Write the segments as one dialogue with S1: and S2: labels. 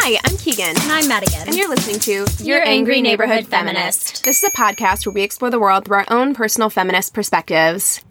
S1: Hi, I'm Keegan.
S2: And I'm Madigan.
S1: And you're listening to
S2: Your Angry Neighborhood Feminist.
S1: This is a podcast where we explore the world through our own personal feminist perspectives.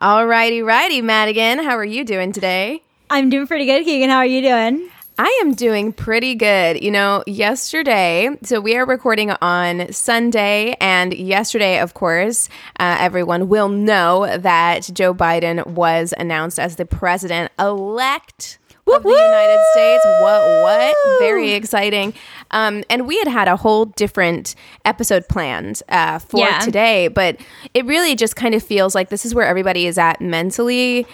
S1: Alrighty, righty, Madigan. How are you doing today?
S2: I'm doing pretty good, Keegan. How are you doing?
S1: I am doing pretty good. You know, yesterday, so we are recording on Sunday, and yesterday, of course, uh, everyone will know that Joe Biden was announced as the president elect of the United States. What, what? Very exciting. Um, and we had had a whole different episode planned uh, for
S2: Yeah.
S1: today, but it really just kind of feels like this is where everybody is at mentally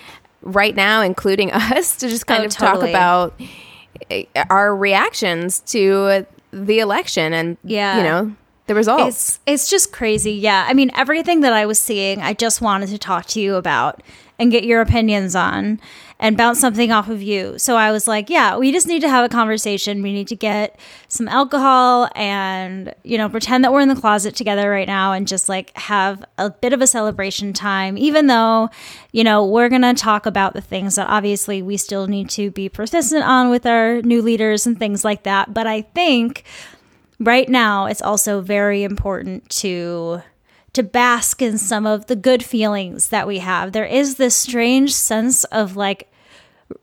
S1: right now, including us, to just kind
S2: Oh,
S1: of talk about uh, our reactions to the election and,
S2: Yeah.
S1: you know, the results.
S2: It's it's just crazy. Yeah. I mean, everything that I was seeing, I just wanted to talk to you about and get your opinions on and bounce something off of you. So I was like, yeah, we just need to have a conversation. We need to get some alcohol and, you know, pretend that we're in the closet together right now and just like have a bit of a celebration time, even though, you know, we're going to talk about the things that obviously we still need to be persistent on with our new leaders and things like that. But I think right now it's also very important to to bask in some of the good feelings that we have there is this strange sense of like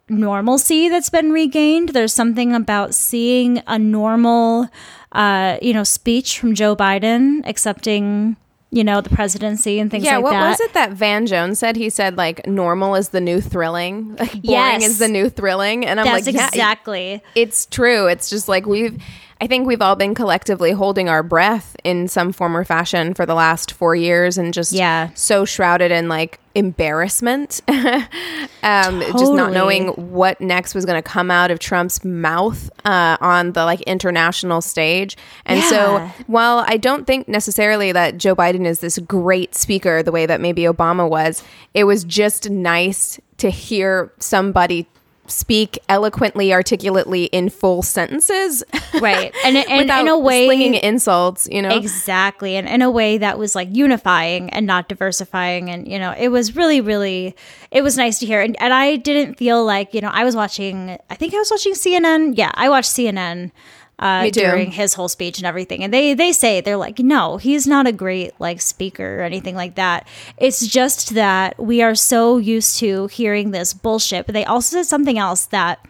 S2: normalcy that's been regained there's something about seeing a normal uh you know speech from joe biden accepting you know the presidency and things
S1: yeah,
S2: like that.
S1: Yeah, what was it that Van Jones said? He said like normal is the new thrilling, like boring
S2: Yes.
S1: is the new thrilling, and I'm
S2: that's
S1: like, yeah,
S2: exactly
S1: it's true. It's just like we've, I think we've all been collectively holding our breath in some form or fashion for the last four years and just
S2: Yeah.
S1: so shrouded in like embarrassment, um, just not knowing what next was going to come out of Trump's mouth uh, on the like international stage. And so while I don't think necessarily that Joe Biden is this great speaker the way that maybe Obama was, it was just nice to hear somebody speak eloquently, articulately in full sentences.
S2: right and, and in a way
S1: slinging insults, you know?
S2: Exactly. And in a way that was like unifying and not diversifying. And, you know, it was really, really, it was nice to hear. And, and I didn't feel like, you know, I was watching, I think I was watching CNN. Yeah, I watched CNN uh, during his whole speech and everything. And they, they say, they're like, no, he's not a great like speaker or anything like that. It's just that we are so used to hearing this bullshit. But they also said something else that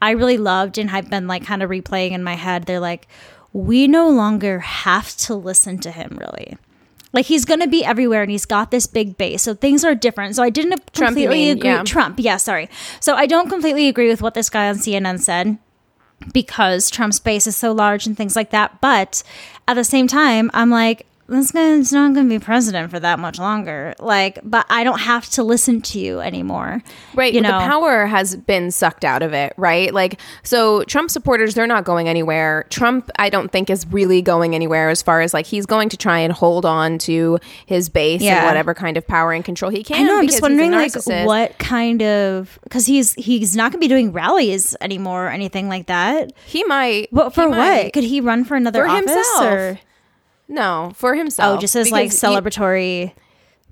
S2: I really loved and I've been like kind of replaying in my head. They're like, we no longer have to listen to him really. Like he's going to be everywhere and he's got this big base. So things are different. So I didn't
S1: Trump,
S2: completely
S1: mean,
S2: agree.
S1: yeah.
S2: Trump, yeah, sorry. So I don't completely agree with what this guy on CNN said because Trump's base is so large and things like that. But at the same time, I'm like, this guy's not going to be president for that much longer. Like, but I don't have to listen to you anymore.
S1: Right.
S2: You know,
S1: the power has been sucked out of it, right? Like, so Trump supporters, they're not going anywhere. Trump, I don't think, is really going anywhere as far as like he's going to try and hold on to his base and whatever kind of power and control he can.
S2: I know. I'm just wondering, like, what kind of because he's he's not going to be doing rallies anymore or anything like that.
S1: he might.
S2: What for? What
S1: might-
S2: could he run for another
S1: For
S2: office
S1: himself.
S2: or?
S1: No, for himself.
S2: Oh, just as like
S1: Because he-
S2: celebratory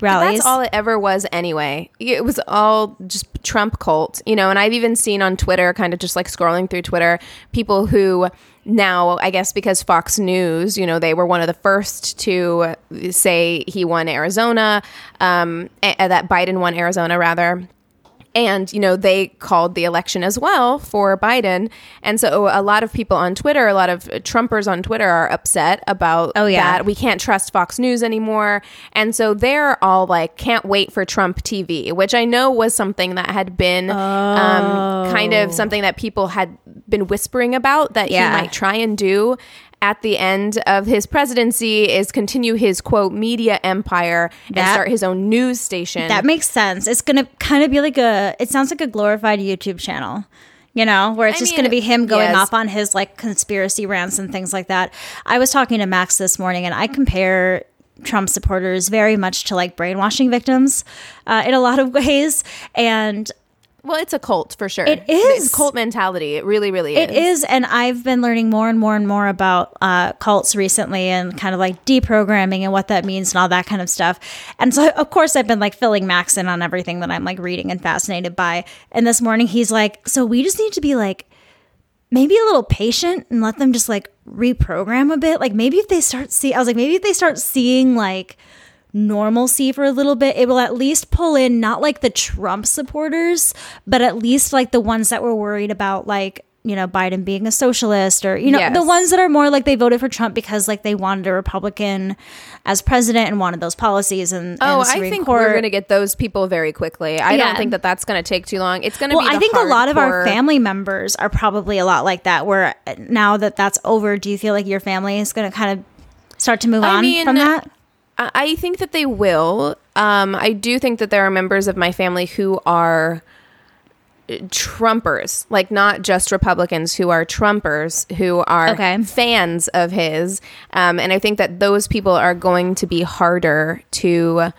S2: rallies.
S1: That's all it ever was anyway. It was all just Trump cult, you know, and I've even seen on Twitter, kind of just like scrolling through Twitter, people who now, I guess because Fox News, you know, they were one of the first to say he won Arizona, um, a- that Biden won Arizona, rather. And, you know, they called the election as well for Biden. And so a lot of people on Twitter, a lot of Trumpers on Twitter are upset about
S2: Oh, yeah.
S1: that. We can't trust Fox News anymore. And so they're all like, can't wait for Trump TV, which I know was something that had been um, kind of something that people had been whispering about that
S2: Yeah.
S1: he might try and do at the end of his presidency is continue his quote media empire and
S2: That-
S1: start his own news station.
S2: That makes sense. It's gonna kind of be like a. It sounds like a glorified YouTube channel. You know, where it's
S1: I
S2: just going to be him going
S1: yes.
S2: off on his like conspiracy rants and things like that. I was talking to Max this morning, and I compare Trump supporters very much to like brainwashing victims uh, in a lot of ways. And
S1: Well, it's a cult for sure.
S2: It is.
S1: It's cult mentality. It really, really is.
S2: It
S1: is.
S2: is, and I've been learning more and more and more about uh, cults recently, and kind of like deprogramming and what that means and all that kind of stuff. And so, of course, I've been like filling Max in on everything that I'm like reading and fascinated by. And this morning, he's like, "So we just need to be like." Maybe a little patient and let them just like reprogram a bit. Like maybe if they start see, I was like, maybe if they start seeing like normalcy for a little bit, it will at least pull in not like the Trump supporters, but at least like the ones that were worried about like, you know, Biden being a socialist or, you know,
S1: Yes.
S2: the ones that are more like they voted for Trump because like they wanted a Republican as president and wanted those policies and,
S1: Oh,
S2: and
S1: I think
S2: Court.
S1: we're going to get those people very quickly. I
S2: Yeah.
S1: don't think that that's going to take too long. It's going to
S2: well,
S1: be.
S2: I think a lot of our family members are probably a lot like that. Where uh, now that that's over, do you feel like your family is going to kind of start to move
S1: I
S2: on
S1: mean,
S2: from that?
S1: I think that they will. Um, I do think that there are members of my family who are uh, Trumpers, like not just Republicans, who are Trumpers, who are
S2: Okay.
S1: fans of his. Um, and I think that those people are going to be harder to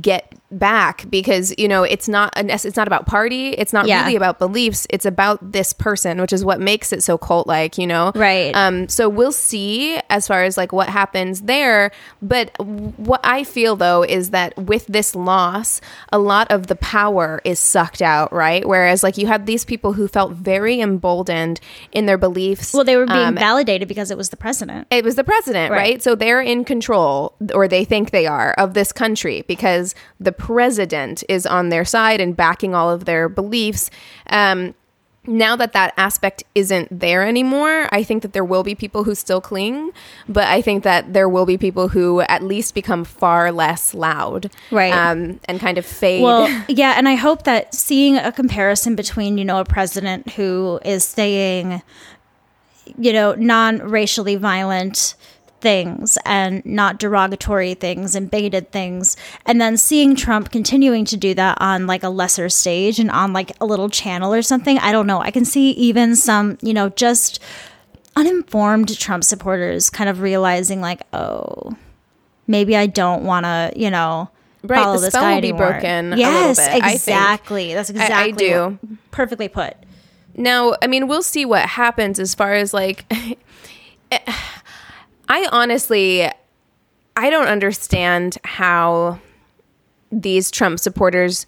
S1: get back because you know it's not a, it's not about party it's not
S2: Yeah.
S1: really about beliefs it's about this person which is what makes it so cult like you know
S2: Right.
S1: um so we'll see as far as like what happens there but what i feel though is that with this loss a lot of the power is sucked out right whereas like you had these people who felt very emboldened in their beliefs
S2: Well, they were being
S1: um,
S2: validated because it was the president.
S1: it was the president,
S2: Right.
S1: right. So they're in control, or they think they are, of this country because the president is on their side and backing all of their beliefs. Um, now that that aspect isn't there anymore, I think that there will be people who still cling, but I think that there will be people who at least become far less loud,
S2: Right.
S1: Um, and kind of fade.
S2: Well, yeah, and I hope that seeing a comparison between, you know, a president who is saying, you know, non racially violent things and not derogatory things and bigoted things, and then seeing Trump continuing to do that on like a lesser stage and on like a little channel or something. I don't know. I can see even some, you know, just uninformed Trump supporters kind of realizing, like, oh, maybe I don't want to, you know,
S1: Right,
S2: follow
S1: the
S2: this guy
S1: will be
S2: anymore.
S1: broken a little
S2: Yes,
S1: bit, I think.
S2: exactly. That's exactly
S1: I
S2: exactly
S1: do.
S2: what- perfectly put.
S1: Now, I mean, we'll see what happens as far as like. Eh, I honestly, I don't understand how these Trump supporters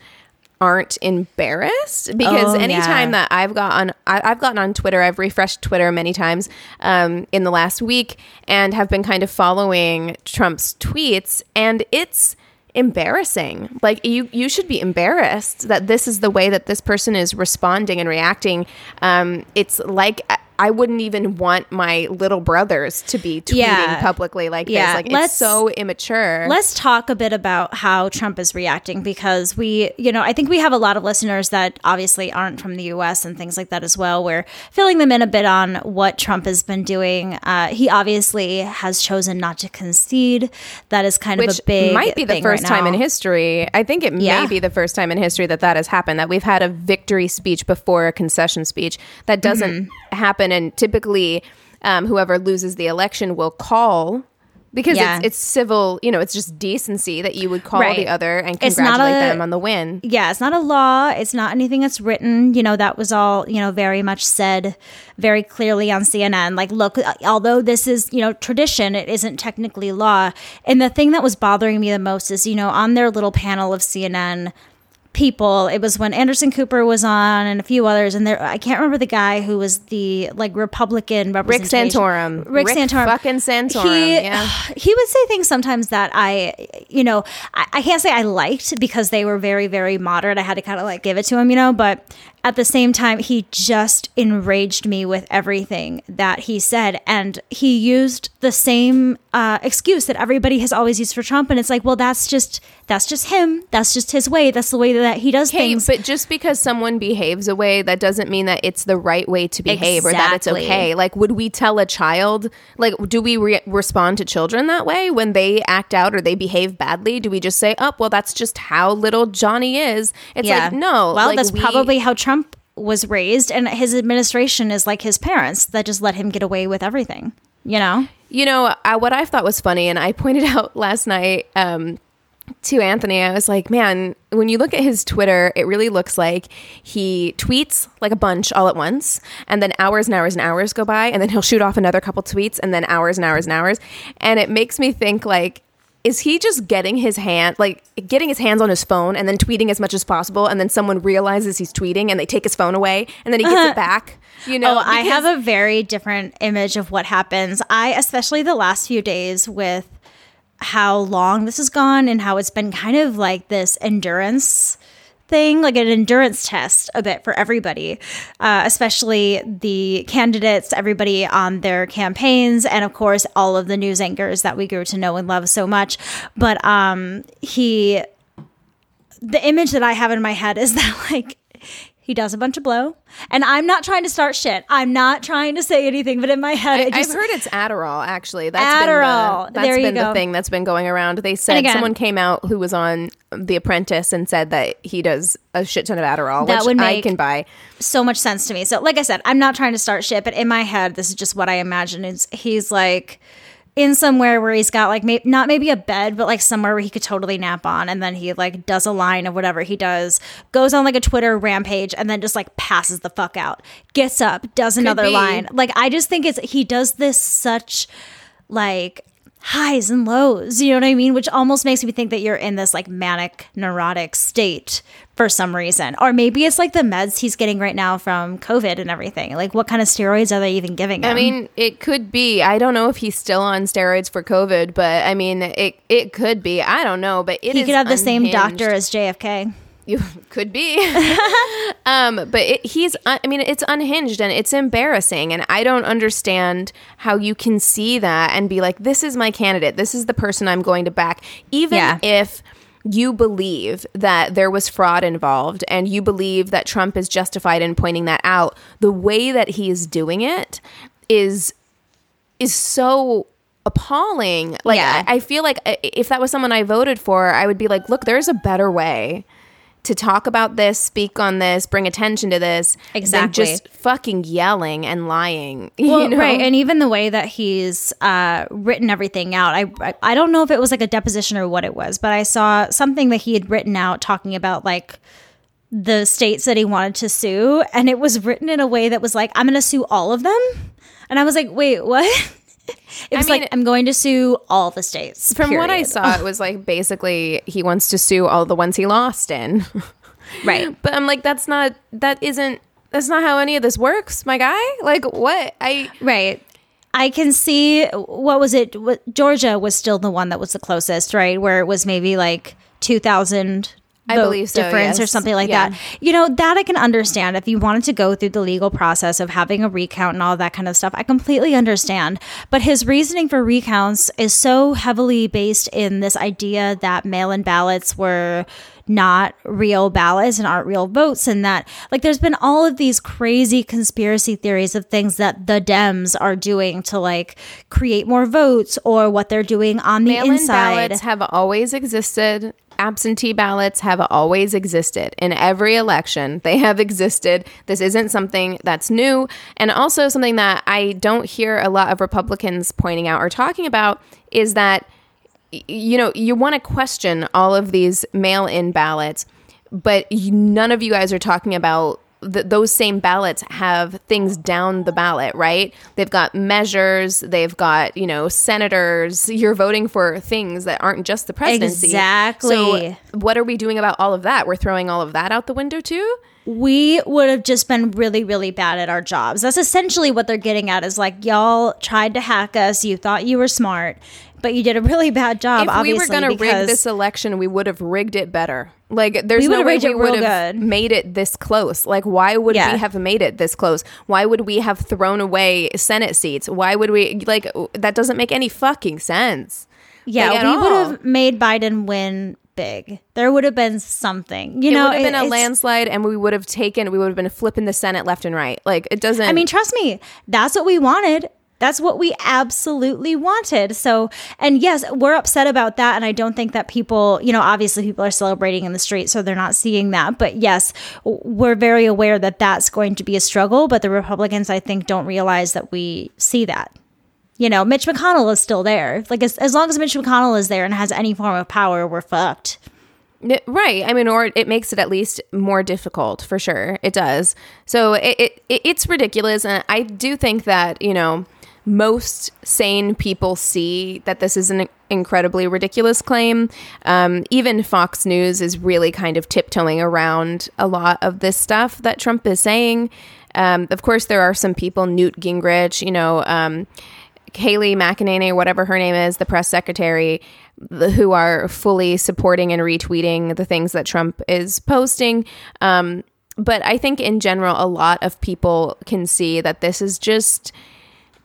S1: aren't embarrassed because
S2: Oh,
S1: anytime
S2: yeah.
S1: that I've gotten on I've gotten on Twitter I've refreshed Twitter many times um, in the last week and have been kind of following Trump's tweets and it's embarrassing like you you should be embarrassed that this is the way that this person is responding and reacting um, it's like I- wouldn't even want my little brothers to be tweeting
S2: Yeah.
S1: publicly like
S2: Yeah,
S1: this like
S2: let's-
S1: it's so immature
S2: Let's talk a bit about how Trump is reacting because we, you know, I think we have a lot of listeners that obviously aren't from the US and things like that as well. We're filling them in a bit on what Trump has been doing. Uh, he obviously has chosen not to concede. That is kind
S1: which
S2: of a big
S1: might be the first
S2: right
S1: time in history. I think it
S2: Yeah.
S1: may be the first time in history that that has happened. That we've had a victory speech before a concession speech. That doesn't
S2: Mm-hmm.
S1: Happen, and typically, um, whoever loses the election will call because
S2: Yeah.
S1: it's, it's civil, you know, it's just decency that you would call
S2: Right.
S1: the other and
S2: It's not
S1: congratulate
S2: a-
S1: them on the win.
S2: yeah, it's not a law. It's not anything that's written. You know, that was all, you know, very much said very clearly on CNN. Like, look, although this is, you know, tradition, it isn't technically law. And the thing that was bothering me the most is, you know, on their little panel of CNN people, it was when Anderson Cooper was on and a few others. And there, I can't remember the guy who was the like Republican
S1: Rick. Santorum.
S2: Rick, Santorum.
S1: Fucking Santorum.
S2: He,
S1: yeah.
S2: he would say things sometimes that I, you know, I, I can't say I liked because they were very, very moderate. I had to kind of like give it to him, you know, but at the same time, he just enraged me with everything that he said. And he used the same uh, excuse that everybody has always used for Trump. And it's like, well, that's just, that's just him. That's just his way. That's the way that he does
S1: Hey,
S2: things.
S1: but just because someone behaves a way, that doesn't mean that it's the right way to behave or that it's okay. Like, would we tell a child, like, do we re- respond to children that way when they act out or they behave badly? Do we just say, oh, well, that's just how little Johnny is? It's like, no.
S2: Well,
S1: like,
S2: that's
S1: we-
S2: probably how Trump was raised, and his administration is like his parents that just let him get away with everything. You know?
S1: You know, I, what I thought was funny, and I pointed out last night um, to Anthony, I was like, man, when you look at his Twitter, it really looks like he tweets like a bunch all at once, and then hours and hours and hours go by, and then he'll shoot off another couple tweets, and then hours and hours and hours. And it makes me think, like, is he just getting his hand like getting his hands on his phone and then tweeting as much as possible and then someone realizes he's tweeting and they take his phone away and then he gets it back you know
S2: oh, I have a very different image of what happens. I, especially the last few days with how long this has gone and how it's been kind of like this endurance thing, like an endurance test a bit for everybody, uh, especially the candidates, everybody on their campaigns, and of course, all of the news anchors that we grew to know and love so much. But um, he, the image that I have in my head is that like he does a bunch of blow, and I'm not trying to start shit. I'm not trying to say anything, but in my head,
S1: I,
S2: it just
S1: I've heard it's Adderall. Actually, that's
S2: Adderall.
S1: Been the, that's
S2: There you
S1: been the
S2: go.
S1: thing that's been going around. They said
S2: again-
S1: someone came out who was on The Apprentice and said that he does a shit ton of Adderall,
S2: That
S1: which
S2: would
S1: I
S2: make-
S1: can buy.
S2: so much sense to me. So, like I said, I'm not trying to start shit, but in my head, this is just what I imagine. Is he's like in somewhere where he's got like may- not maybe a bed, but like somewhere where he could totally nap on, and then he like does a line of whatever he does, goes on like a Twitter rampage, and then just like passes the fuck out, gets up, does another line. Like I just think it's he does this such like highs and lows you know what i mean which almost makes me think that you're in this like manic neurotic state for some reason or maybe it's like the meds he's getting right now from covid and everything like what kind of steroids are they even giving him
S1: I mean, it could be. I don't know if he's still on steroids for COVID, but I mean, it it could be. I don't know, but it
S2: he
S1: is
S2: could have the same doctor as jfk
S1: You could be. um, but it, he's, un- I mean, it's unhinged and it's embarrassing. And I don't understand how you can see that and be like, this is my candidate. This is the person I'm going to back. Even
S2: Yeah.
S1: if you believe that there was fraud involved and you believe that Trump is justified in pointing that out, the way that he is doing it is is so appalling. Like
S2: Yeah.
S1: I, I feel like uh, if that was someone I voted for, I would be like, look, there's a better way to talk about this, speak on this, bring attention to this, than
S2: Exactly.
S1: just fucking yelling and lying.
S2: well,
S1: you know?
S2: right and even the way that he's uh, written everything out I, I i don't know if it was like a deposition or what it was but i saw something that he had written out talking about like the states that he wanted to sue and it was written in a way that was like i'm gonna sue all of them and i was like wait what it was
S1: mean-
S2: like i'm going to sue all the states
S1: From what I saw, it was like basically he wants to sue all the ones he lost in.
S2: right
S1: but I'm like, that's not that isn't that's not how any of this works, my guy. Like what? I
S2: Right. I can see what was it? What, Georgia was still the one that was the closest, right? Where it was maybe like two thousand.
S1: I believe so,
S2: difference or something like
S1: Yeah.
S2: that. You know that I can understand if you wanted to go through the legal process of having a recount and all that kind of stuff. I completely understand. But his reasoning for recounts is so heavily based in this idea that mail-in ballots were not real ballots and aren't real votes and that like there's been all of these crazy conspiracy theories of things that the Dems are doing to like create more votes or what they're doing on the
S1: mail-in
S2: inside.
S1: ballots have always existed absentee ballots have always existed in every election. They have existed. This isn't something that's new. And also, something that I don't hear a lot of Republicans pointing out or talking about is that, you know, you want to question all of these mail in ballots, but none of you guys are talking about. Th those same ballots have things down the ballot, right? They've got measures, they've got, you know, senators. You're voting for things that aren't just the presidency.
S2: Exactly.
S1: So what are we doing about all of that? We're throwing all of that out the window too?
S2: we would have just been really, really bad at our jobs. That's essentially what they're getting at is like, y'all tried to hack us. You thought you were smart, but you did a really bad job.
S1: if we were going to rig this election, we would have rigged it better. Like, there's
S2: We
S1: no way we would have
S2: good.
S1: made it this close. Like, why would
S2: Yeah.
S1: we have made it this close? Why would we have thrown away Senate seats? Why would we, like, that doesn't make any fucking sense.
S2: Yeah,
S1: Like,
S2: we would have made Biden win big. There would have been something. You know.
S1: It
S2: know,
S1: would have been a landslide, and we would have taken, we would have been flipping the Senate left and right. Like, it doesn't.
S2: I mean, trust me, that's what we wanted. That's what we absolutely wanted. So, and yes, we're upset about that. And I don't think that people, you know, obviously people are celebrating in the street, so they're not seeing that. But yes, we're very aware that that's going to be a struggle. But the Republicans, I think, don't realize that we see that. You know, Mitch McConnell is still there. Like, as, as long as Mitch McConnell is there and has any form of power, we're fucked.
S1: Right. I mean, or it makes it at least more difficult for sure. It does. So it, it, it it's ridiculous, and I do think that you know most sane people see that this is an incredibly ridiculous claim. Um, even Fox News is really kind of tiptoeing around a lot of this stuff that Trump is saying. Um, of course, there are some people, Newt Gingrich, you know. Um, Kayleigh McEnany, whatever her name is, the press secretary, the, who are fully supporting and retweeting the things that Trump is posting. Um, but I think in general, a lot of people can see that this is just,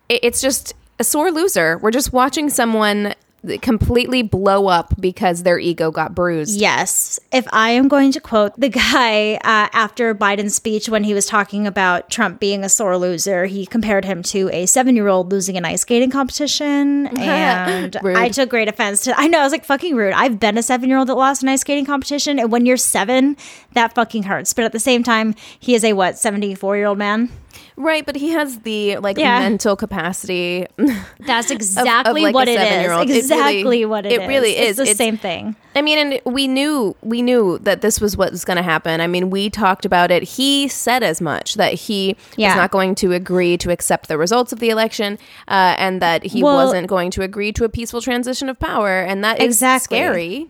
S1: it's just a sore loser. We're just watching someone completely blow up because their ego got bruised.
S2: Yes. If I am going to quote the guy uh, after Biden's speech when he was talking about Trump being a sore loser, he compared him to a seven year old losing an ice skating competition. And I took great offense to I know, I was like, fucking rude. I've been a seven year old that lost an ice skating competition. And when you're seven, that fucking hurts. But at the same time, he is a what, 74 year old man?
S1: Right, but he has the like
S2: Yeah.
S1: mental capacity.
S2: That's exactly
S1: like,
S2: what it is.
S1: seven-year-old. It really-
S2: Exactly what
S1: it
S2: is.
S1: It really
S2: It's
S1: is.
S2: the
S1: It's-
S2: same thing.
S1: I mean, and we knew we knew that this was what was going to happen. I mean, we talked about it. He said as much that he
S2: Yeah.
S1: was not going to agree to accept the results of the election, uh, and that he
S2: Well-
S1: wasn't going to agree to a peaceful transition of power, and that is
S2: Exactly.
S1: scary.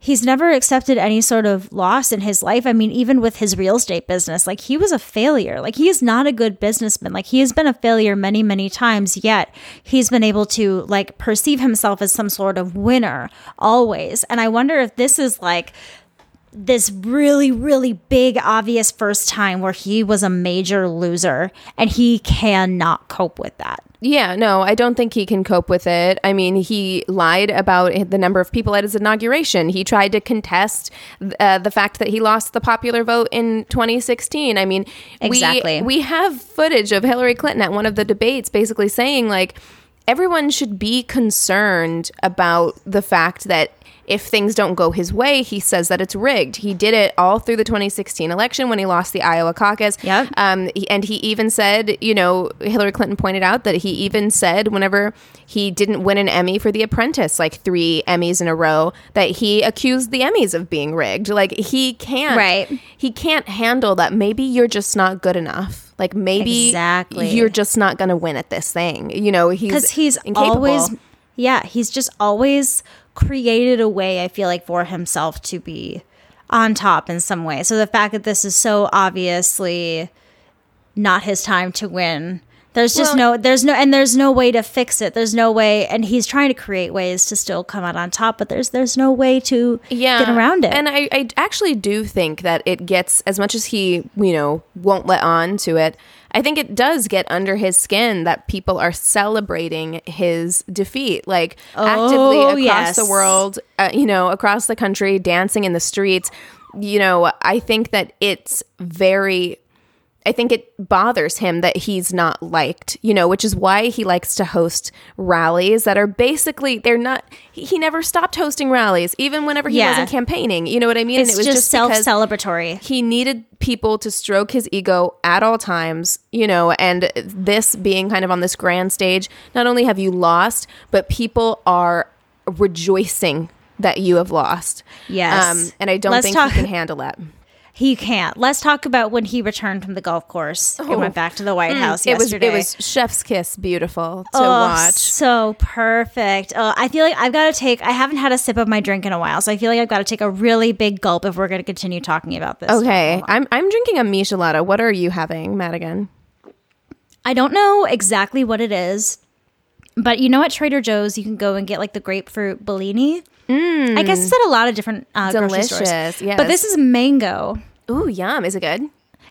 S2: He's never accepted any sort of loss in his life. I mean, even with his real estate business, like he was a failure. Like he is not a good businessman. Like he has been a failure many, many times, yet he's been able to like perceive himself as some sort of winner always. And I wonder if this is like this really, really big, obvious first time where he was a major loser and he cannot cope with that.
S1: Yeah, no, I don't think he can cope with it. I mean, he lied about the number of people at his inauguration. He tried to contest uh, the fact that he lost the popular vote in 2016. I mean,
S2: Exactly.
S1: we we have footage of Hillary Clinton at one of the debates basically saying like everyone should be concerned about the fact that if things don't go his way, he says that it's rigged. He did it all through the 2016 election when he lost the Iowa caucus.
S2: Yep.
S1: Um, he- and he even said, you know, Hillary Clinton pointed out that he even said whenever he didn't win an Emmy for The Apprentice, like three Emmys in a row, that he accused the Emmys of being rigged. Like he can't,
S2: Right.
S1: He can't handle that. Maybe you're just not good enough. Like maybe
S2: Exactly.
S1: you're just not going to win at this thing. You know, he's
S2: because he's
S1: incapable.
S2: always yeah he's just always created a way i feel like for himself to be on top in some way. So the fact that this is so obviously not his time to win there's just
S1: Well-
S2: no there's no and there's no way to fix it. There's no way and he's trying to create ways to still come out on top but there's there's no way to
S1: yeah,
S2: get around it.
S1: And I, I actually do think that it gets as much as he, you know, won't let on to it. I think it does get under his skin that people are celebrating his defeat, like actively
S2: Oh,
S1: across
S2: yes.
S1: the world, uh, you know, across the country, dancing in the streets. You know, I think that it's very I think it bothers him that he's not liked, you know, which is why he likes to host rallies that are basically they're not. He, he never stopped hosting rallies, even whenever he
S2: Yeah.
S1: wasn't campaigning. You know what I mean?
S2: It's just, self celebratory.
S1: he needed people to stroke his ego at all times, you know, and this being kind of on this grand stage, not only have you lost, but people are rejoicing that you have lost. Um,
S2: Yes.
S1: and I don't
S2: Let's
S1: think
S2: talk-
S1: he can handle that.
S2: He can't. Let's talk about when he returned from the golf course and went back to the White House
S1: Oh. Mm, It was
S2: yesterday.
S1: it was chef's kiss beautiful to
S2: Oh,
S1: watch.
S2: so perfect. Oh, I feel like I've got to take. I haven't had a sip of my drink in a while, so I feel like I've got to take a really big gulp if we're going to continue talking about this.
S1: Okay, I'm I'm drinking a michelada. What are you having, Madigan?
S2: I don't know exactly what it is, but you know at Trader Joe's you can go and get like the grapefruit Bellini. I guess it's at a lot of different uh, grocery stores.
S1: Delicious, yes.
S2: But this is mango.
S1: Ooh, yum! Is it good?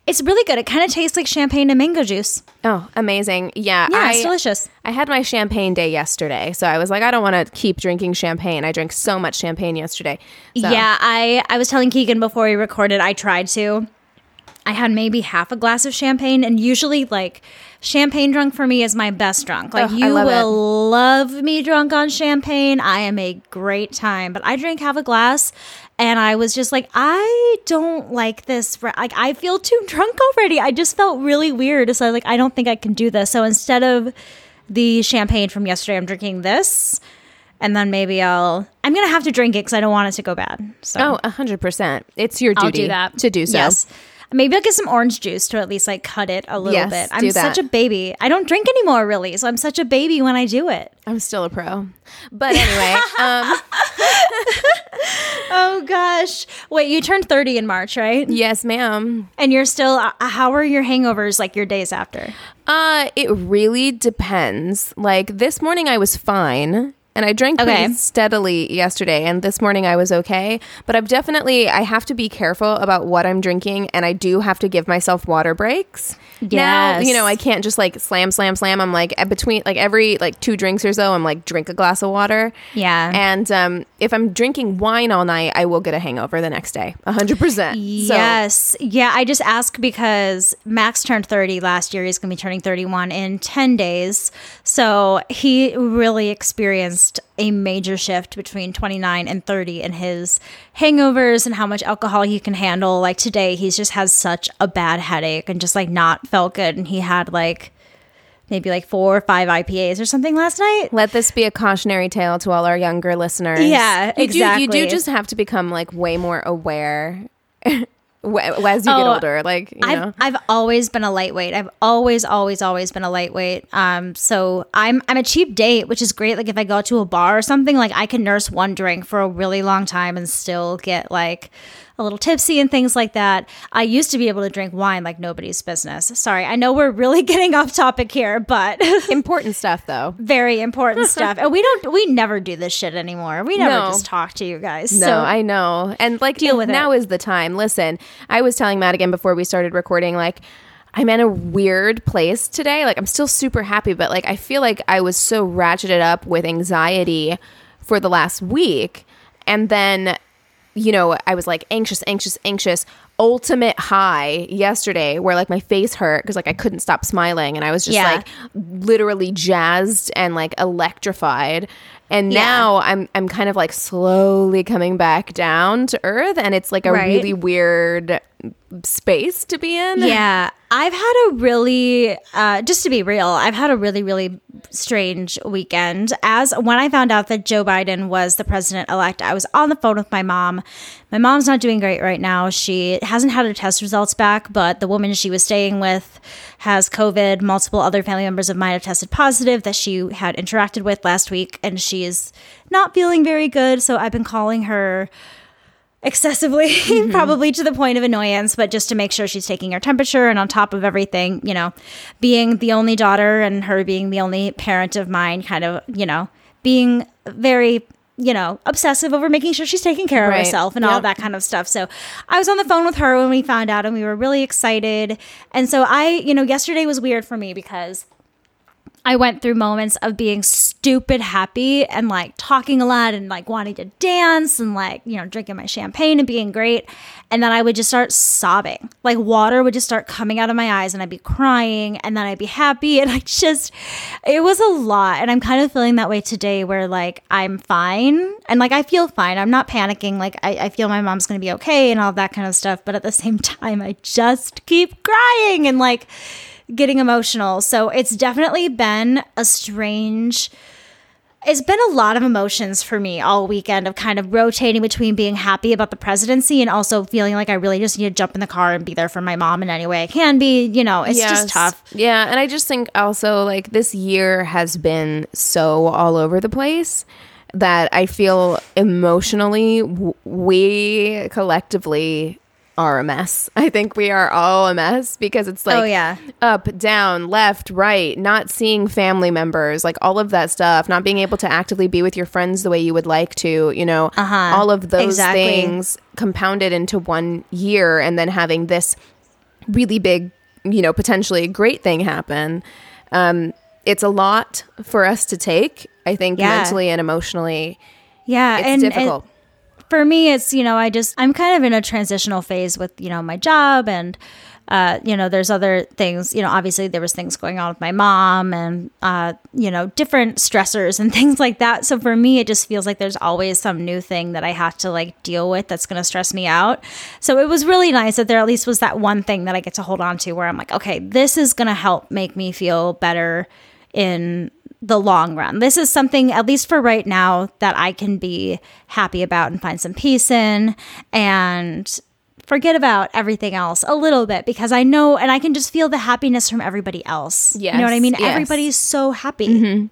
S2: It's really good. It kind of tastes like champagne and mango juice.
S1: Oh, amazing! Yeah,
S2: Yeah,
S1: I,
S2: it's delicious.
S1: I had my champagne day yesterday, so I was like, I don't want to keep drinking champagne. I drank so much champagne yesterday. So-
S2: Yeah, I I was telling Keegan before we recorded, I tried to. I had maybe half a glass of champagne, and usually like champagne drunk for me is my best drunk. Like
S1: Oh,
S2: you
S1: love
S2: will love me drunk on champagne. I am a great time, but I drank half a glass. And I was just like, I don't like this. Like, I feel too drunk already. I just felt really weird. So I was like, I don't think I can do this. So instead of the champagne from yesterday, I'm drinking this. And then maybe I'll, I'm to have to drink it because I don't want it to go bad. So
S1: Oh, a hundred percent. It's your duty
S2: do
S1: to do so.
S2: Yes. Maybe I'll get some orange juice to at least like cut it a little
S1: Yes,
S2: bit. I'm such a baby. I don't drink anymore really, so I'm such a baby when I do it.
S1: I'm still a pro. But anyway, um,
S2: Oh gosh. Wait, you turned 30 in March, right?
S1: yes, ma'am.
S2: And you're still uh, how are your hangovers like your days after?
S1: Uh, it really depends. Like this morning, I was fine. And I drank pretty steadily yesterday, and this morning I was okay. But I've definitely I have to be careful about what I'm drinking, and I do have to give myself water breaks. Now, you know, I can't just like slam, slam, slam. I'm like between like every like two drinks or so, I'm like drink a glass of water.
S2: Yeah.
S1: And um, if I'm drinking wine all night, I will get a hangover the next day, A hundred percent.
S2: Yes. Yeah, I just ask because Max turned 30 last year. He's going to be turning 31 in 10 days. So he really experienced a major shift between 29 and 30 in his hangovers and how much alcohol he can handle. Like today, he's just has such a bad headache and just like not felt good. And he had like maybe like four or five IPAs or something last night.
S1: Let this be a cautionary tale to all our younger listeners.
S2: Yeah,
S1: you Do, you do just have to become like way more aware as you get
S2: Oh,
S1: older. Like you know,
S2: I've, I've always been a lightweight. I've always, always, always been a lightweight. Um, so I'm I'm a cheap date, which is great. Like if I go to a bar or something, like I can nurse one drink for a really long time and still get like a little tipsy and things like that. I used to be able to drink wine like nobody's business. Sorry, I know we're really getting off topic here, but
S1: important stuff though.
S2: very important stuff. And we don't, we never do this shit anymore. We never
S1: No.
S2: just talk to you guys.
S1: No,
S2: so
S1: I know. And like
S2: Deal with
S1: now
S2: it.
S1: is the time. Listen, I was telling Madigan before we started recording, like I'm in a weird place today. Like I'm still super happy, but like I feel like I was so ratcheted up with anxiety for the last week. And then, you know, I was like anxious, anxious, anxious. Ultimate high yesterday where like my face hurt because like I couldn't stop smiling and I was just
S2: Yeah.
S1: like literally jazzed and like electrified. And
S2: Yeah.
S1: now I'm I'm kind of like slowly coming back down to earth and it's like a
S2: Right.
S1: really weird space to be in.
S2: Yeah, I've had a really, uh, just to be real, I've had a really, really strange weekend. As when I found out that Joe Biden was the president elect, I was on the phone with my mom. My mom's not doing great right now. She hasn't had her test results back, but the woman she was staying with has COVID. Multiple other family members of mine have tested positive that she had interacted with last week, and she is not feeling very good. So I've been calling her excessively, mm-hmm. probably to the point of annoyance, but just to make sure she's taking her temperature and on top of everything, you know, being the only daughter and her being the only parent of mine, kind of, you know, being very, you know, obsessive over making sure she's taking care of
S1: Right.
S2: herself and all that kind of stuff. So I was on the phone with her when we found out and we were really excited. And so I, you know, yesterday was weird for me because I went through moments of being stupid happy and like talking a lot and like wanting to dance and like, you know, drinking my champagne and being great. And then I would just start sobbing. Like water would just start coming out of my eyes and I'd be crying and then I'd be happy. And I just, it was a lot. And I'm kind of feeling that way today where like I'm fine and like I feel fine. I'm not panicking. Like I, I feel my mom's going to be okay and all that kind of stuff. But at the same time, I just keep crying and like, getting emotional. So it's definitely been a strange it's been a lot of emotions for me all weekend of kind of rotating between being happy about the presidency and also feeling like I really just need to jump in the car and be there for my mom in any way I can be. You know, it's yes. just tough.
S1: Yeah. And I just think also like this year has been so all over the place that I feel emotionally we collectively are a mess. I think we are all a mess because it's like
S2: oh, yeah.
S1: up, down, left, right, not seeing family members, like all of that stuff, not being able to actively be with your friends the way you would like to, you know, uh-huh. all of those exactly. things compounded into one year and then having this really big, you know, potentially great thing happen. Um, it's a lot for us to take, I think, yeah. mentally and emotionally.
S2: Yeah,
S1: it's
S2: and,
S1: difficult.
S2: And- for me, it's, you know, I just, I'm kind of in a transitional phase with, you know, my job and, uh, you know, there's other things, you know, obviously there was things going on with my mom and, uh, you know, different stressors and things like that. So for me, it just feels like there's always some new thing that I have to like deal with that's going to stress me out. So it was really nice that there at least was that one thing that I get to hold on to where I'm like, okay, this is going to help make me feel better in the long run. This is something, at least for right now, that I can be happy about and find some peace in and forget about everything else a little bit because I know and I can just feel the happiness from everybody else. Yes, you know what I mean? Yes. Everybody's so happy.
S1: Mm-hmm.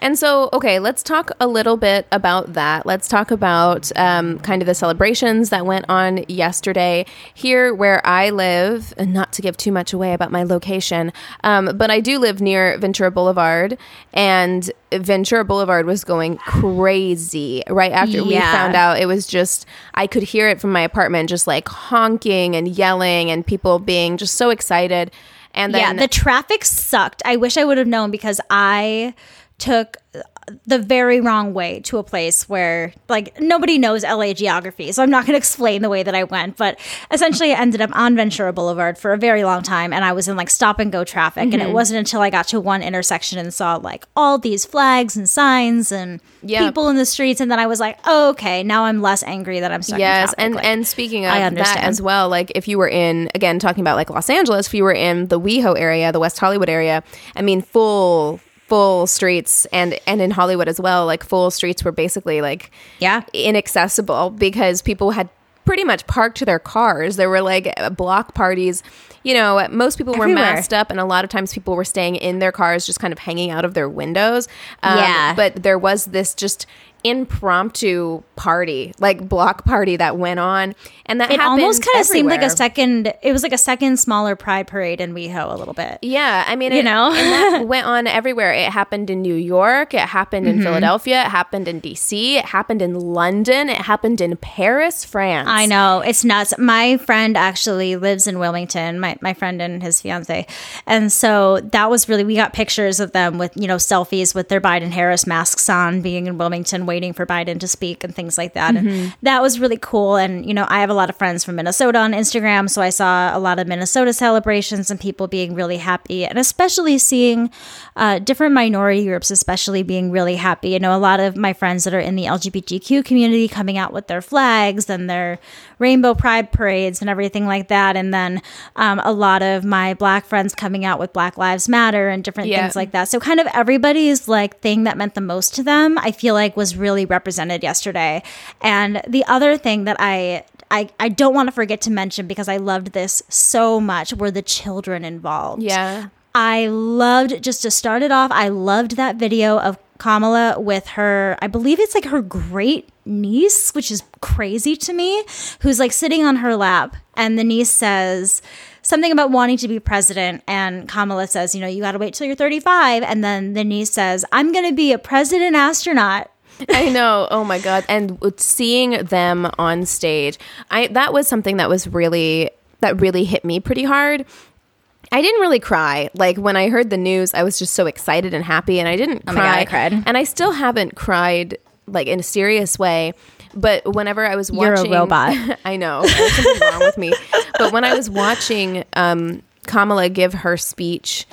S1: And so, okay, let's talk a little bit about that. Let's talk about um, kind of the celebrations that went on yesterday here where I live, and not to give too much away about my location, um, but I do live near Ventura Boulevard, and Ventura Boulevard was going crazy right after yeah. we found out. It was just, I could hear it from my apartment, just like honking and yelling, and people being just so excited. And then,
S2: yeah, the traffic sucked. I wish I would have known because I took the very wrong way to a place where like nobody knows LA geography. So I'm not going to explain the way that I went, but essentially I ended up on Ventura Boulevard for a very long time and I was in like stop and go traffic mm-hmm. and it mm-hmm. wasn't until I got to one intersection and saw like all these flags and signs and yep. people in the streets and then I was like, oh, "Okay, now I'm less angry that I'm stuck
S1: Yes, and
S2: like,
S1: and speaking of that as well, like if you were in again talking about like Los Angeles, if you were in the WeHo area, the West Hollywood area, I mean full full streets and and in Hollywood as well, like full streets were basically like
S2: yeah
S1: inaccessible because people had pretty much parked their cars. There were like block parties. You know, most people were Everywhere. masked up, and a lot of times people were staying in their cars, just kind of hanging out of their windows.
S2: Um, yeah.
S1: But there was this just impromptu party, like block party that went on, and that
S2: it almost kind of seemed like a second. It was like a second smaller Pride parade in WeHo a little bit.
S1: Yeah, I mean,
S2: you know,
S1: and that went on everywhere. It happened in New York. It happened in mm-hmm. Philadelphia. It happened in DC. It happened in London. It happened in Paris, France.
S2: I know it's nuts. My friend actually lives in Wilmington. My my friend and his fiance, and so that was really we got pictures of them with you know selfies with their Biden Harris masks on, being in Wilmington waiting for Biden to speak and things like that. Mm-hmm. And that was really cool. And, you know, I have a lot of friends from Minnesota on Instagram. So I saw a lot of Minnesota celebrations and people being really happy, and especially seeing uh, different minority groups, especially being really happy. You know, a lot of my friends that are in the LGBTQ community coming out with their flags and their rainbow pride parades and everything like that. And then um, a lot of my black friends coming out with Black Lives Matter and different yeah. things like that. So kind of everybody's like thing that meant the most to them, I feel like was really represented yesterday. And the other thing that I I, I don't want to forget to mention because I loved this so much were the children involved.
S1: Yeah.
S2: I loved just to start it off, I loved that video of Kamala with her, I believe it's like her great niece, which is crazy to me, who's like sitting on her lap. And the niece says something about wanting to be president. And Kamala says, you know, you got to wait till you're 35. And then the niece says, I'm going to be a president astronaut.
S1: I know. Oh my god! And seeing them on stage, I that was something that was really that really hit me pretty hard I didn't really cry. Like when I heard the news, I was just so excited and happy, and I didn't
S2: oh
S1: cry.
S2: God, I cried.
S1: and I still haven't cried like in a serious way. But whenever I was watching,
S2: You're a robot.
S1: I know there's something wrong with me. But when I was watching um, Kamala give her speech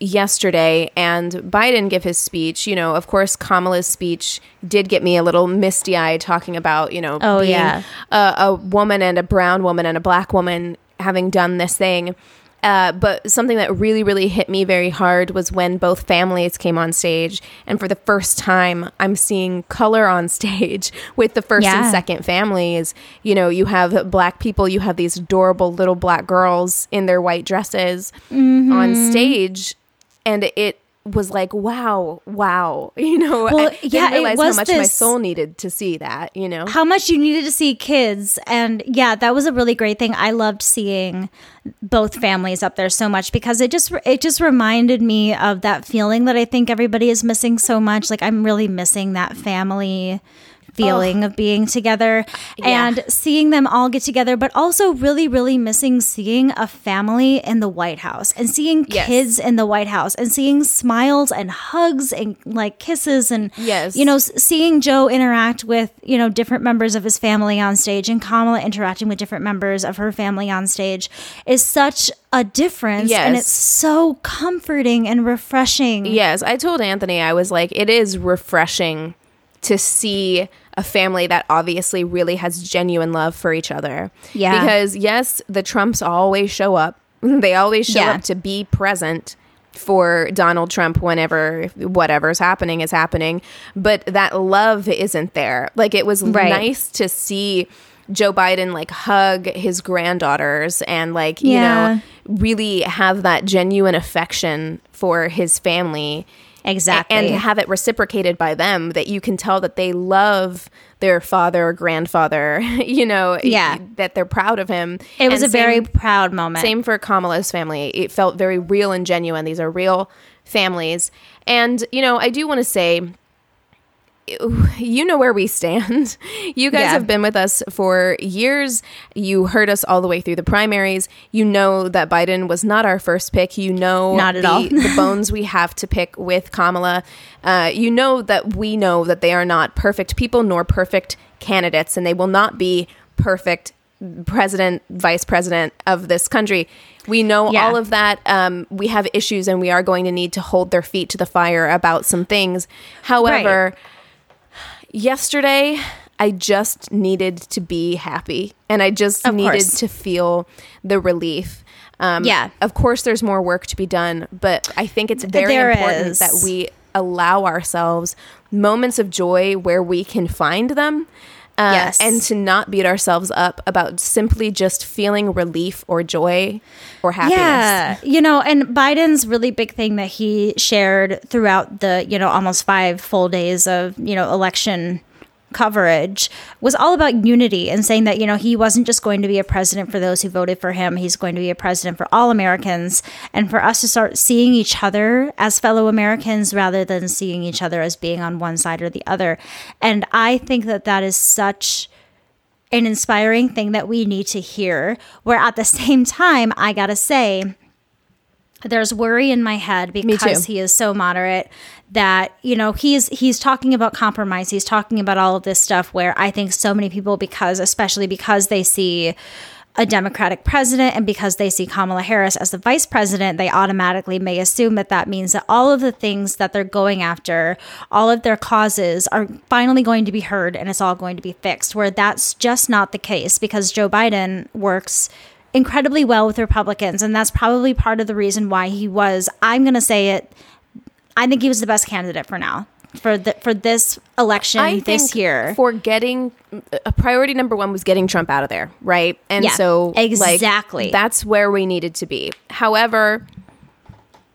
S1: yesterday and Biden give his speech, you know, of course, Kamala's speech did get me a little misty eyed talking about, you know,
S2: Oh,
S1: being
S2: yeah.
S1: a, a woman and a brown woman and a black woman having done this thing. Uh, but something that really, really hit me very hard was when both families came on stage. And for the first time, I'm seeing color on stage with the first and second families. You know, you have black people, you have these adorable little black girls in their white dresses
S2: Mm-hmm.
S1: on stage. And it was like, wow, wow. You know,
S2: Well,
S1: I
S2: yeah,
S1: realize how much my soul needed to see that, you know?
S2: how much you needed to see kids and yeah that was a really great thing i loved seeing both families up there so much because it just it just reminded me of that feeling that i think everybody is missing so much like i'm really missing that family feeling oh. of being together and seeing them all get together but also really really missing seeing a family in the white house and seeing
S1: Yes.
S2: kids in the white house and seeing smiles and hugs and like kisses and
S1: Yes.
S2: you know seeing Joe interact with you know different members of his family on stage and Kamala interacting with different members of her family on stage is such a difference and it's so comforting and refreshing.
S1: Yes, I told Anthony I was like, it is refreshing to see a family that obviously really has genuine love for each other.
S2: Yeah.
S1: Because yes, the Trumps always show up. They always show
S2: Yeah.
S1: up to be present for Donald Trump whenever whatever's happening is happening, but that love isn't there. Like it was
S2: Right.
S1: nice to see Joe Biden like hug his granddaughters and like, you know, really have that genuine affection for his family
S2: Exactly.
S1: and have it reciprocated by them that you can tell that they love their father or grandfather you know
S2: Yeah.
S1: that they're proud of him
S2: it was
S1: And
S2: a very proud moment.
S1: same for kamala's family it felt very real and genuine these are real families and you know i do want to say you know where we stand. You guys
S2: Yeah.
S1: have been with us for years. You heard us all the way through the primaries. You know that Biden was not our first pick. You know
S2: Not at
S1: the,
S2: all.
S1: the bones we have to pick with Kamala. Uh, you know that we know that they are not perfect people nor perfect candidates, and they will not be perfect president, vice president of this country. We know
S2: Yeah.
S1: all of that. Um, we have issues, and we are going to need to hold their feet to the fire about some things. However, yesterday I just needed to be happy and I just
S2: Of
S1: needed
S2: course.
S1: to feel the relief. Um,
S2: Yeah.
S1: Of course, there's more work to be done, but I think it's very
S2: There
S1: important
S2: is.
S1: that we allow ourselves moments of joy where we can find them. Uh,
S2: Yes.
S1: And to not beat ourselves up about simply just feeling relief or joy or happiness.
S2: Yeah, you know, and Biden's really big thing that he shared throughout the, you know, almost five full days of, you know, election coverage was all about unity and saying that, you know, he wasn't just going to be a president for those who voted for him. He's going to be a president for all Americans and for us to start seeing each other as fellow Americans rather than seeing each other as being on one side or the other. And I think that that is such an inspiring thing that we need to hear. Where at the same time, I gotta say, there's worry in my head because he is so moderate that you know he's he's talking about compromise. He's talking about all of this stuff where i think so many people because especially because they see a democratic president and because they see kamala harris as the vice president they automatically may assume that that means that all of the things that they're going after all of their causes are finally going to be heard and it's all going to be fixed where that's just not the case because joe biden works incredibly well with Republicans, and that's probably part of the reason why he was. I'm going to say it. I think he was the best candidate for now for the for this election
S1: I
S2: this
S1: think
S2: year.
S1: for getting a priority number one was getting Trump out of there, right? And
S2: Yeah,
S1: so like,
S2: exactly.
S1: that's where we needed to be. However,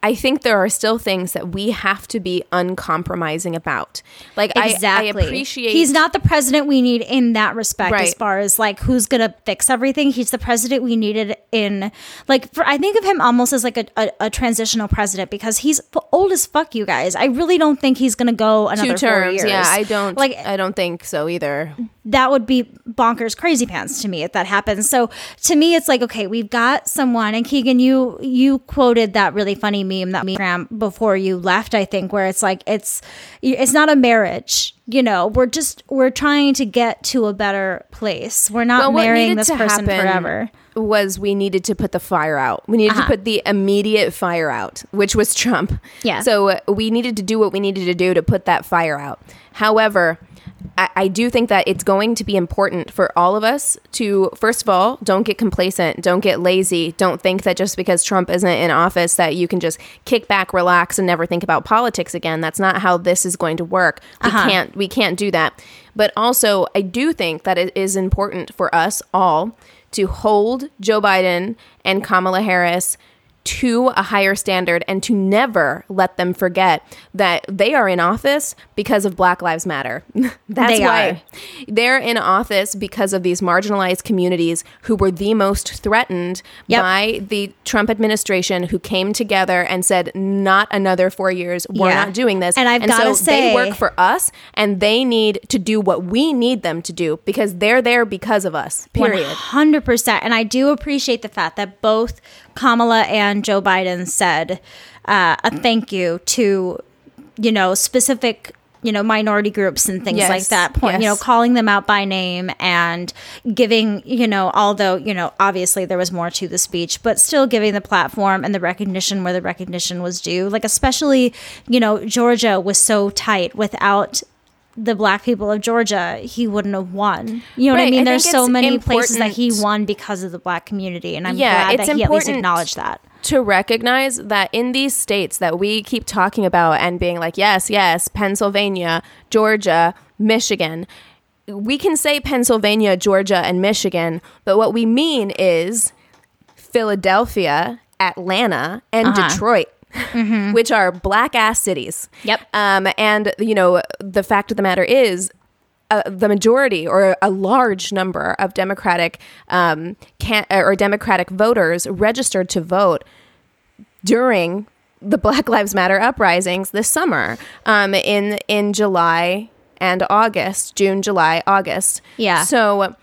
S1: I think there are still things that we have to be uncompromising about. Like I-
S2: exactly.
S1: I, appreciate
S2: He's not the president we need in that respect, as far as like who's gonna fix everything. He's the president we needed in like. For I think of him almost as like a, a, a transitional president because he's old as fuck. You guys, I really don't think he's gonna go another
S1: two
S2: four
S1: terms.
S2: years.
S1: Yeah, I don't
S2: like.
S1: I don't think so either.
S2: That would be bonkers crazy pants to me if that happens. So to me it's like okay, we've got someone and Keegan you you quoted that really funny meme that meme before you left I think where it's like it's it's not a marriage. You know, we're just we're trying to get to a better place. We're not
S1: Well,
S2: marrying this person forever.
S1: Was we needed to put the fire out. We needed
S2: Uh-huh.
S1: to put the immediate fire out, which was Trump.
S2: Yeah.
S1: So we needed to do what we needed to do to put that fire out. However, I, I do think that it's going to be important for all of us to, first of all, don't get complacent, don't get lazy, don't think that just because Trump isn't in office that you can just kick back, relax, and never think about politics again. That's not how this is going to work. We uh-huh. can't we can't do that. But also, I do think that it is important for us all to hold Joe Biden and Kamala Harris to a higher standard and to never let them forget that they are in office because of Black Lives Matter. That's
S2: They
S1: why
S2: are.
S1: they're in office because of these marginalized communities who were the most threatened
S2: Yep.
S1: by the Trump administration who came together and said not another 4 years we're
S2: Yeah.
S1: not doing this
S2: And I've
S1: so
S2: gotta say-
S1: they work for us and they need to do what we need them to do because they're there because of us period
S2: 100%. And I do appreciate the fact that both Kamala and Joe Biden said uh, a thank you to, you know, specific, you know, minority groups and things
S1: Yes,
S2: like that. Point, you know, calling them out by name and giving, you know, although, you know, obviously there was more to the speech, but still giving the platform and the recognition where the recognition was due. Like, especially, you know, Georgia was so tight without the black people of Georgia, he wouldn't have won. You know what I mean?
S1: I
S2: There's so many places that he won because of the black community, and I'm
S1: Yeah,
S2: glad that he at least acknowledged that.
S1: to recognize that in these states that we keep talking about and being like, yes, yes, Pennsylvania, Georgia, Michigan, we can say Pennsylvania, Georgia, and Michigan, but what we mean is Philadelphia, Atlanta, and
S2: Uh-huh.
S1: Detroit. Which are black ass cities.
S2: Yep.
S1: Um, and, you know, the fact of the matter is, uh, the majority or a large number of Democratic um, can or Democratic voters registered to vote during the Black Lives Matter uprisings this summer um, in in July and August, June, July, August.
S2: Yeah.
S1: So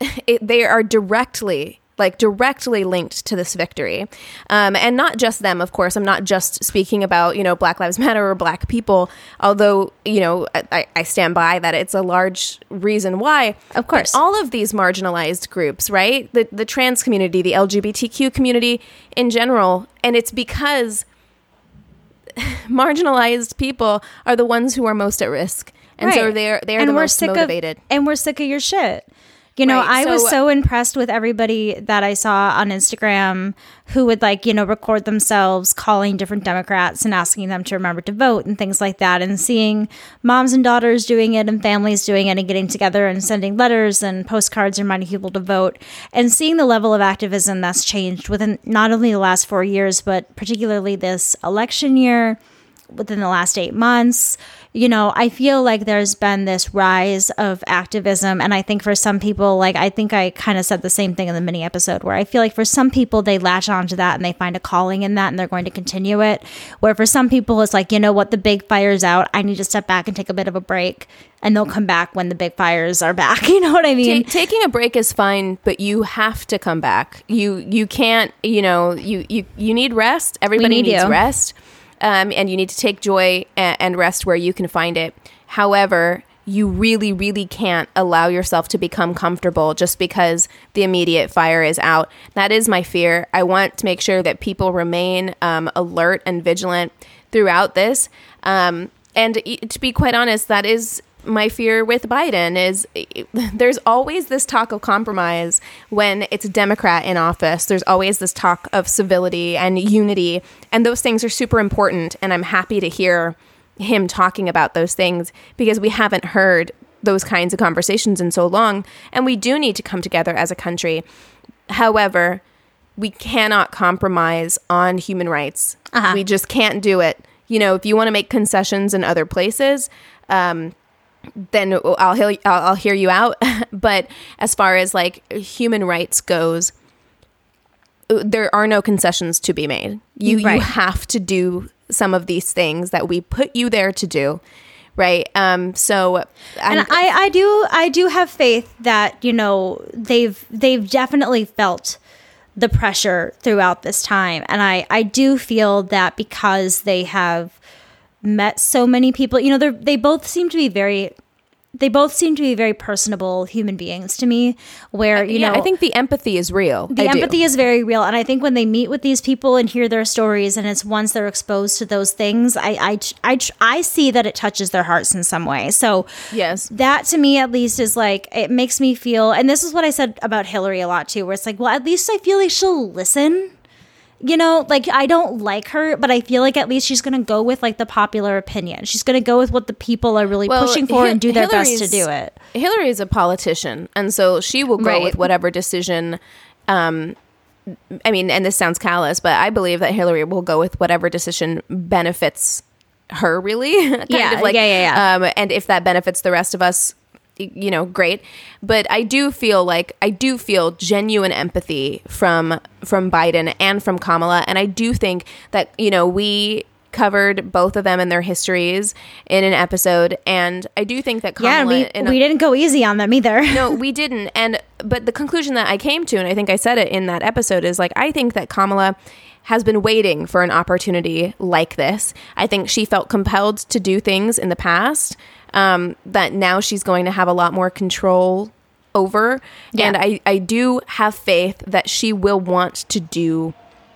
S1: it, they are directly like directly linked to this victory. Um, and not just them of course. I'm not just speaking about you know black lives matter or black people although you know i, I stand by that it's a large reason why.
S2: Of course.
S1: But all of these marginalized groups right? The, the trans community the lgbtq community in general and it's because marginalized people are the ones who are most at risk. And so they're they're
S2: And
S1: the most
S2: sick of-
S1: motivated.
S2: and we're sick of your shit. You know,
S1: Right,
S2: I was
S1: so-
S2: so impressed with everybody that I saw on Instagram who would like, you know, record themselves calling different Democrats and asking them to remember to vote and things like that. And seeing moms and daughters doing it and families doing it and getting together and sending letters and postcards reminding people to vote. And seeing the level of activism that's changed within not only the last four years, but particularly this election year within the last eight months. You know, I feel like there's been this rise of activism. And I think for some people, like, I think I kind of said the same thing in the mini episode where I feel like for some people, they latch onto that and they find a calling in that and they're going to continue it. Where for some people, it's like, you know what, the big fire's out. I need to step back and take a bit of a break. And they'll come back when the big fires are back. You know what I mean?
S1: Ta- taking a break is fine, but you have to come back. You you can't. You know you you you need rest. Everybody
S2: need
S1: needs
S2: you.
S1: rest, um, and you need to take joy and, rest where you can find it. However, you really really can't allow yourself to become comfortable just because the immediate fire is out. That is my fear. I want to make sure that people remain um, alert and vigilant throughout this. Um, and to be quite honest, that is my fear with Biden is there's always this talk of compromise when it's a Democrat in office. There's always this talk of civility and unity, and those things are super important. And I'm happy to hear him talking about those things because we haven't heard those kinds of conversations in so long, and we do need to come together as a country. However, we cannot compromise on human rights. We just can't do it. You know, if you want to make concessions in other places, um, then I'll hear I'll, I'll hear you out. but as far as like human rights goes, there are no concessions to be made. You you have to do some of these things that we put you there to do, right? Um, so
S2: and I, I do I do have faith that you know they've they've definitely felt the pressure throughout this time and I I do feel that because they have met so many people you know they they both seem to be very they both seem to be very personable human beings to me where uh, you
S1: yeah,
S2: know
S1: I think the empathy is real.
S2: the
S1: I do.
S2: empathy is very real and i think when they meet with these people and hear their stories and it's once they're exposed to those things i i i, I see that it touches their hearts in some way so
S1: Yes.
S2: that to me at least is like it makes me feel and this is what i said about hillary a lot too where it's like well at least i feel like she'll listen you know like i don't like her but i feel like at least she's gonna go with like the popular opinion she's gonna go with what the people are really
S1: Well,
S2: pushing for
S1: Hi-
S2: and do their best to do it
S1: Hillary is a politician, and so she will go
S2: Right.
S1: with whatever decision. Um, I mean, and this sounds callous, but I believe that Hillary will go with whatever decision benefits her. Really, kind
S2: Yeah,
S1: of like,
S2: yeah, yeah, yeah.
S1: Um, and if that benefits the rest of us, you know, great. But I do feel like I do feel genuine empathy from from Biden and from Kamala, and I do think that you know we covered both of them and their histories in an episode and i do think that
S2: yeah
S1: Kamala
S2: we,
S1: in a-
S2: we didn't go easy on them either
S1: no, we didn't. And but the conclusion that I came to, and I think I said it in that episode, is like I think that Kamala has been waiting for an opportunity like this. I think she felt compelled to do things in the past um, that now she's going to have a lot more control over. And I, I do have faith that she will want to do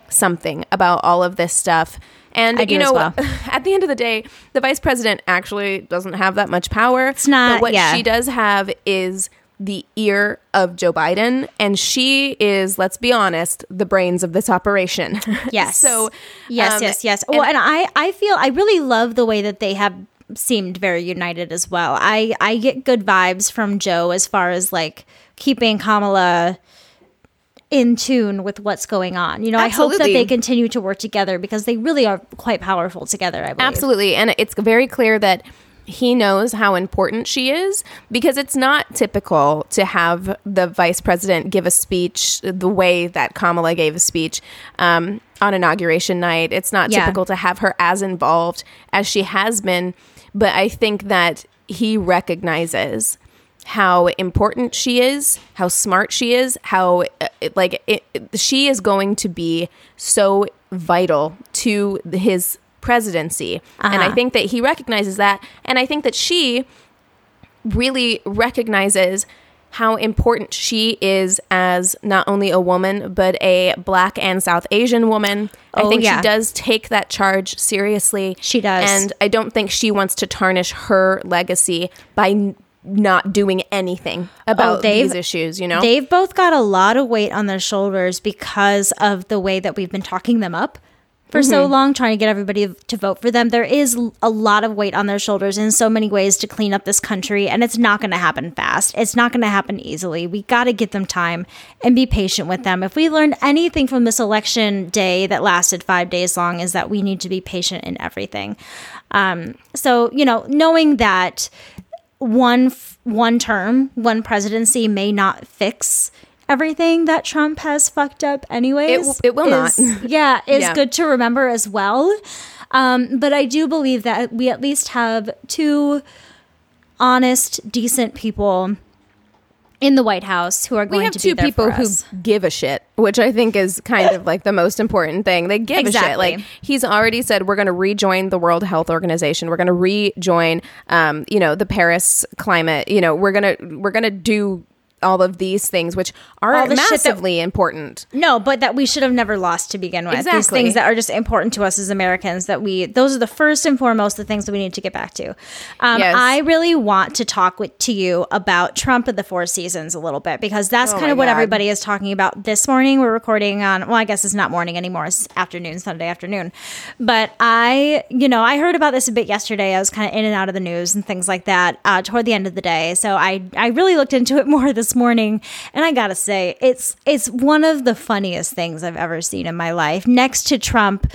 S1: something about all of this stuff. And
S2: I
S1: you know,
S2: well.
S1: at the end of the day, the vice president actually doesn't have that much power. It's
S2: not-
S1: But what
S2: yeah.
S1: she does have is the ear of Joe Biden, and she is, let's be honest, the brains of this operation.
S2: Yes.
S1: so
S2: Yes,
S1: um,
S2: yes, yes. well, and I, I feel I really love the way that they have seemed very united as well. I, I get good vibes from Joe as far as like keeping Kamala in tune with what's going on. You know, I hope that they continue to work together because they really are quite powerful together. I believe.
S1: Absolutely. And it's very clear that he knows how important she is because it's not typical to have the vice president give a speech the way that Kamala gave a speech um, on inauguration night. It's not
S2: Yeah.
S1: typical to have her as involved as she has been. But I think that he recognizes how important she is, how smart she is, how uh, like it, she is going to be so vital to his presidency. And I
S2: Uh-huh.
S1: think that he recognizes that and I think that she really recognizes how important she is as not only a woman but a black and south asian woman i
S2: Oh,
S1: think
S2: yeah.
S1: she does take that charge seriously
S2: She does.
S1: and i don't think she wants to tarnish her legacy by not doing anything oh, about
S2: Oh,
S1: these issues you know
S2: They've both got a lot of weight on their shoulders because of the way that we've been talking them up for so
S1: Mm-hmm.
S2: long, trying to get everybody to vote for them. There is a lot of weight on their shoulders in so many ways to clean up this country, and it's not going to happen fast. It's not going to happen easily. We got to get them time and be patient with them. If we learned anything from this election day that lasted five days long, is that we need to be patient in everything. Um, so, you know, knowing that one f- one term, one presidency may not fix everything that Trump has fucked up anyways.
S1: It it will not.
S2: yeah, is
S1: Yeah.
S2: good to remember as well. Um, but I do believe that we at least have two honest, decent people in the White House who are going
S1: we have
S2: to be
S1: two people who give a shit, which I think is kind of like the most important thing. They give a shit.
S2: Exactly.
S1: Like he's already said, we're going to rejoin the World Health Organization. We're going to rejoin, um, you know, the Paris climate. You know, we're gonna we're gonna do all of these things, which are
S2: the shit that-
S1: massively important.
S2: No, but that we should have never lost to begin with. These
S1: Exactly.
S2: things that are just important to us as Americans that we those are the first and foremost the things that we need to get back to. Um,
S1: Yes.
S2: I really want to talk with to you about Trump of the Four Seasons a little bit because that's
S1: Oh
S2: kind of what
S1: God.
S2: everybody is talking about this morning. We're recording on well, I guess it's not morning anymore. It's afternoon, Sunday afternoon. But I, you know, I heard about this a bit yesterday. I was kind of in and out of the news and things like that uh, toward the end of the day. So I I really looked into it more this morning, and I gotta say it's it's one of the funniest things I've ever seen in my life. Next to Trump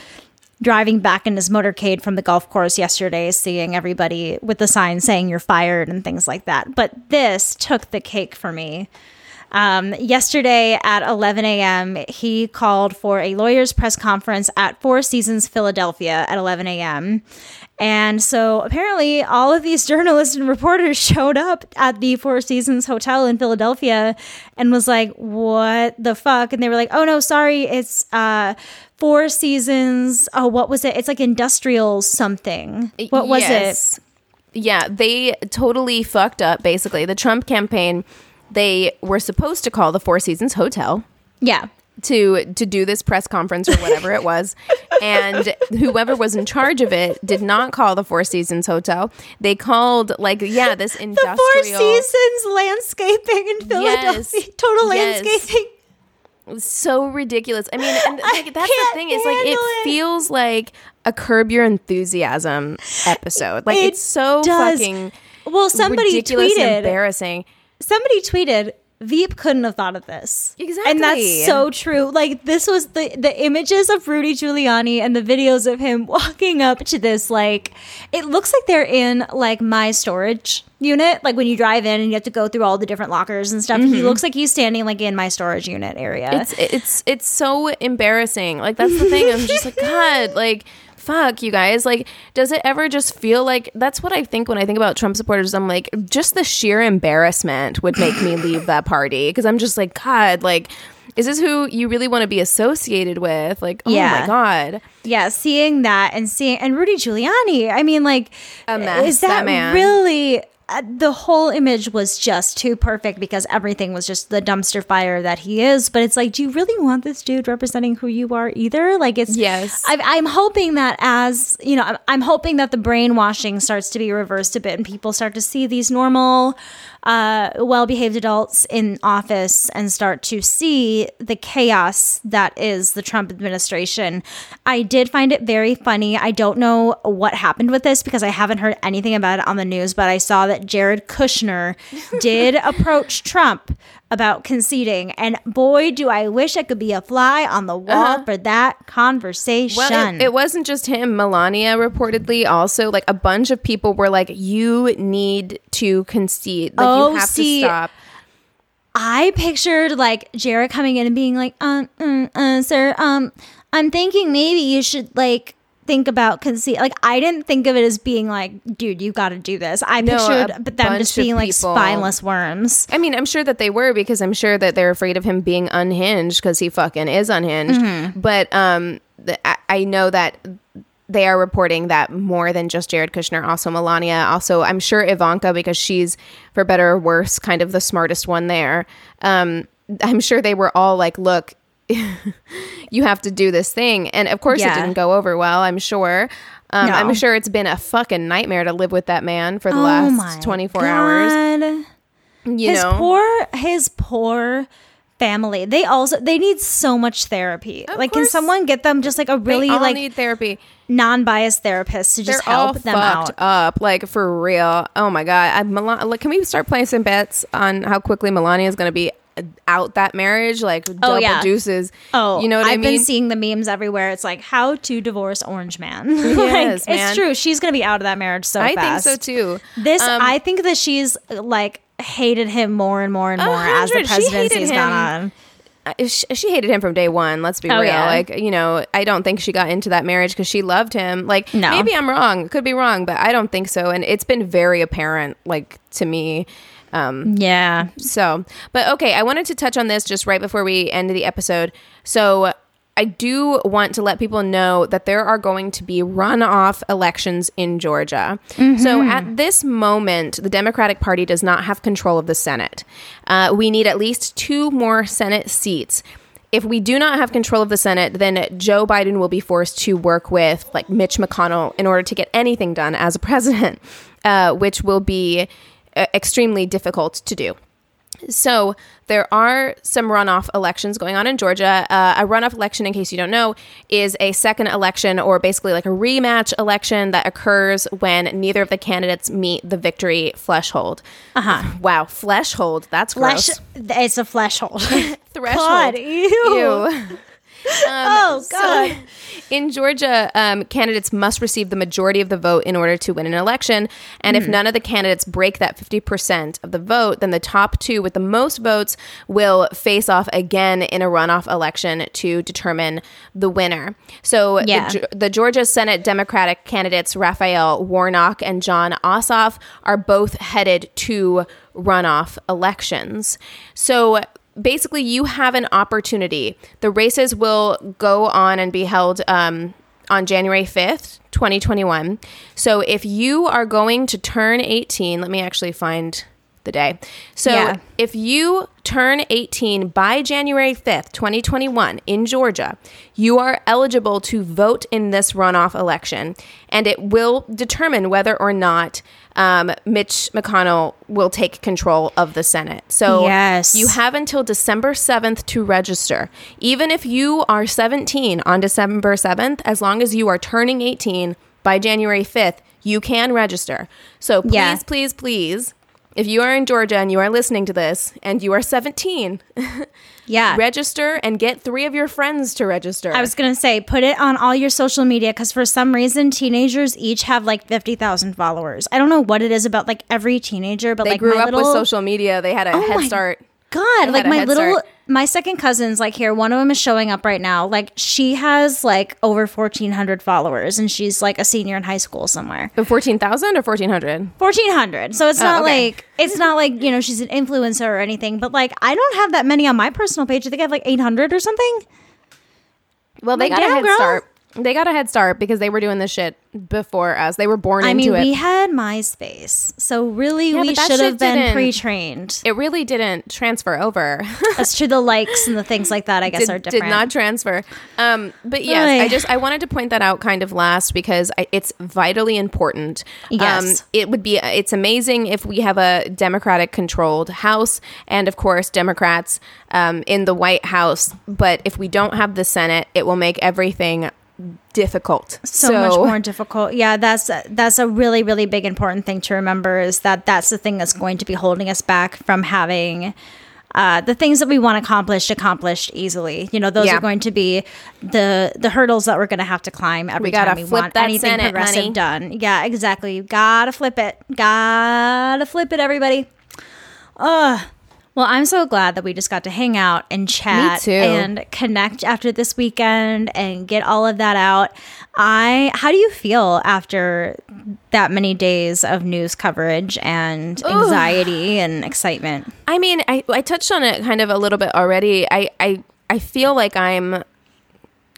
S2: driving back in his motorcade from the golf course yesterday, seeing everybody with the sign saying you're fired and things like that. But this took the cake for me. Um, yesterday at 11 a.m., he called for a lawyer's press conference at Four Seasons Philadelphia at 11 a.m. And so apparently, all of these journalists and reporters showed up at the Four Seasons Hotel in Philadelphia and was like, What the fuck? And they were like, Oh, no, sorry. It's uh, Four Seasons. Oh, what was it? It's like industrial something. What was
S1: Yes. Yeah, they totally fucked up basically. The Trump campaign, they were supposed to call the Four Seasons Hotel?
S2: Yeah.
S1: to to do this press conference or whatever it was. And whoever was in charge of it did not call the Four Seasons Hotel. They called like yeah, this
S2: The
S1: industrial
S2: Four Seasons landscaping in Philadelphia.
S1: Yes.
S2: Total
S1: Yes.
S2: landscaping.
S1: so ridiculous. I mean, and like that's the thing is like it
S2: it.
S1: feels like a Curb Your Enthusiasm episode. Like
S2: It
S1: it's so
S2: does.
S1: fucking
S2: Well, somebody
S1: ridiculous
S2: tweeted.
S1: embarrassing.
S2: Somebody tweeted Veep couldn't have thought of this.
S1: Exactly.
S2: And that's so true. Like this was the the images of Rudy Giuliani and the videos of him walking up to this like it looks like they're in like my storage unit like when you drive in and you have to go through all the different lockers and stuff. He mm-hmm. looks like he's standing like in my storage unit area.
S1: It's it's it's so embarrassing. Like that's the thing. I'm just like God. Like fuck you guys. Like does it ever just feel like that's what I think when I think about Trump supporters. I'm like just the sheer embarrassment would make me leave that party because I'm just like God. Like is this who you really want to be associated with? Like oh
S2: Yeah.
S1: my God.
S2: yeah, seeing that and seeing and Rudy Giuliani. I mean, like,
S1: A mess,
S2: is that,
S1: that man.
S2: really? Uh, the whole image was just too perfect because everything was just the dumpster fire that he is. But it's like, do you really want this dude representing who you are either? Like, it's
S1: Yes.
S2: I, I'm hoping that as you know, I'm, I'm hoping that the brainwashing starts to be reversed a bit and people start to see these normal, uh, well-behaved adults in office and start to see the chaos that is the Trump administration. I did find it very funny. I don't know what happened with this because I haven't heard anything about it on the news, but I saw that Jared Kushner did approach Trump about conceding, and boy, do I wish I could be a fly on the wall for that conversation.
S1: Well, it, it wasn't just him. Melania reportedly also like a bunch of people were like, "You need to concede. Like
S2: Oh,
S1: you have
S2: see,
S1: to stop."
S2: I pictured like Jared coming in and being like, um, mm, uh, sir, um, I'm thinking maybe you should like think about conceit. Like, I didn't think of it as being like, dude, you got to do this. I
S1: No,
S2: pictured but them just being like spineless worms.
S1: I mean, I'm sure that they were because I'm sure that they're afraid of him being unhinged because he fucking is unhinged.
S2: Mm-hmm.
S1: But um, the, I, I know that they are reporting that more than just Jared Kushner, also Melania, also I'm sure Ivanka because she's for better or worse kind of the smartest one there. Um, I'm sure they were all like, look. you have to do this thing, and of course,
S2: Yeah.
S1: it didn't go over well. I'm sure. Um,
S2: No.
S1: I'm sure it's been a fucking nightmare to live with that man for the
S2: Oh
S1: last
S2: my
S1: 24 hours. You
S2: his
S1: know,
S2: poor, his poor family. They also they need so much therapy. like, can someone get them just like a really
S1: they all
S2: like
S1: need therapy.
S2: non-biased therapist to just
S1: They're
S2: help them
S1: fucked
S2: out?
S1: up, like for real. Oh my god! I, Milan, like, can we start playing some bets on how quickly Melania is going to be out that marriage? Like double
S2: Oh, yeah.
S1: juices.
S2: Oh,
S1: you know what
S2: I've
S1: I mean?
S2: been seeing the memes everywhere. It's like how to divorce Orange Man. like,
S1: man.
S2: It's true. She's gonna be out of that marriage so
S1: I
S2: fast.
S1: think so too.
S2: This,
S1: Um,
S2: I think that she's like hated him more and more and more as the
S1: hundred. She hated
S2: presidency's gone on.
S1: Uh, she, she hated him from day one. Let's be
S2: Oh,
S1: real.
S2: yeah.
S1: Like you know, I don't think she got into that marriage because she loved him. Like
S2: No.
S1: maybe I'm wrong. Could be wrong, but I don't think so. And it's been very apparent, like to me. Um,
S2: Yeah,
S1: So, but okay, I wanted to touch on this just right before we end the episode. So, I do want to let people know that there are going to be runoff elections in Georgia. So, at this moment, the Democratic Party does not have control of the Senate. Uh, we need at least two more Senate seats. If we do not have control of the Senate, then Joe Biden will be forced to work with like Mitch McConnell in order to get anything done as a president, uh, which will be extremely difficult to do. So there are some runoff elections going on in Georgia. Uh, a runoff election, in case you don't know, is a second election or basically like a rematch election that occurs when neither of the candidates meet the victory threshold. Uh huh. Wow, threshold. That's
S2: flesh.
S1: gross.
S2: It's a flesh hold.
S1: Threshold.
S2: God, ew.
S1: Ew.
S2: Oh God.
S1: So, in Georgia, um, candidates must receive the majority of the vote in order to win an election. And if none of the candidates break that 50% of the vote, then the top two with the most votes will face off again in a runoff election to determine the winner. So
S2: Yeah.
S1: the, the Georgia Senate Democratic candidates, Raphael Warnock and Jon Ossoff, are both headed to runoff elections. So basically, you have an opportunity. The races will go on and be held um, on January 5th, 2021. So if you are going to turn 18, let me actually find the day. So
S2: Yeah.
S1: if you turn 18 by January 5th, 2021 in Georgia, you are eligible to vote in this runoff election and it will determine whether or not um, Mitch McConnell will take control of the Senate. So
S2: Yes.
S1: you have until December 7th to register. Even if you are 17 on December 7th, as long as you are turning 18 by January 5th, you can register. So please,
S2: Yeah.
S1: please, please, if you are in Georgia and you are listening to this and you are 17,
S2: Yeah.
S1: register and get three of your friends to register.
S2: I was gonna say, put it on all your social media because for some reason, teenagers each have like fifty thousand followers. I don't know what it is about like every teenager, but
S1: they
S2: like
S1: grew up
S2: little,
S1: with social media. They had a oh head
S2: my
S1: start.
S2: God, like my little,
S1: start.
S2: my second cousin's like here. One of them is showing up right now. Like she has like over fourteen hundred followers, and she's like a senior in high school somewhere.
S1: But 14,000 or 1,400?
S2: Fourteen hundred. So it's oh, not
S1: Oh, okay.
S2: like it's not like you know she's an influencer or anything. But like I don't have that many on my personal page. I think I have like eight hundred or something.
S1: Well, they
S2: Like,
S1: got a head
S2: girl.
S1: start. They got a head start because they were doing this shit before us. They were born
S2: I
S1: into
S2: mean,
S1: it.
S2: we had MySpace, so really
S1: Yeah,
S2: we
S1: but that
S2: should have been
S1: didn't-
S2: pre-trained.
S1: it really didn't transfer over.
S2: As to the likes and the things like that, I guess are
S1: did,
S2: different.
S1: did not transfer. Um, but yes, I just I wanted to point that out kind of last because I, it's vitally important.
S2: Yes.
S1: Um, it would be it's amazing if we have a Democratic controlled House and of course Democrats um, in the White House. But if we don't have the Senate, it will make everything difficult.
S2: so, much more difficult. Yeah, that's that's a really really big important thing to remember is that that's the thing that's going to be holding us back from having uh, the things that we want accomplished accomplished easily. You know, those
S1: Yeah.
S2: are going to be the the hurdles that we're going to have to climb every
S1: We
S2: time we
S1: flip
S2: want
S1: that
S2: anything
S1: Senate,
S2: progressive
S1: honey.
S2: done. Yeah, exactly. Gotta flip it. Gotta flip it, everybody. Ugh. Well, I'm so glad that we just got to hang out and chat and connect after this weekend and get all of that out. I how do you feel after that many days of news coverage and anxiety and excitement?
S1: I mean, I, I touched on it kind of a little bit already. I, I I feel like I'm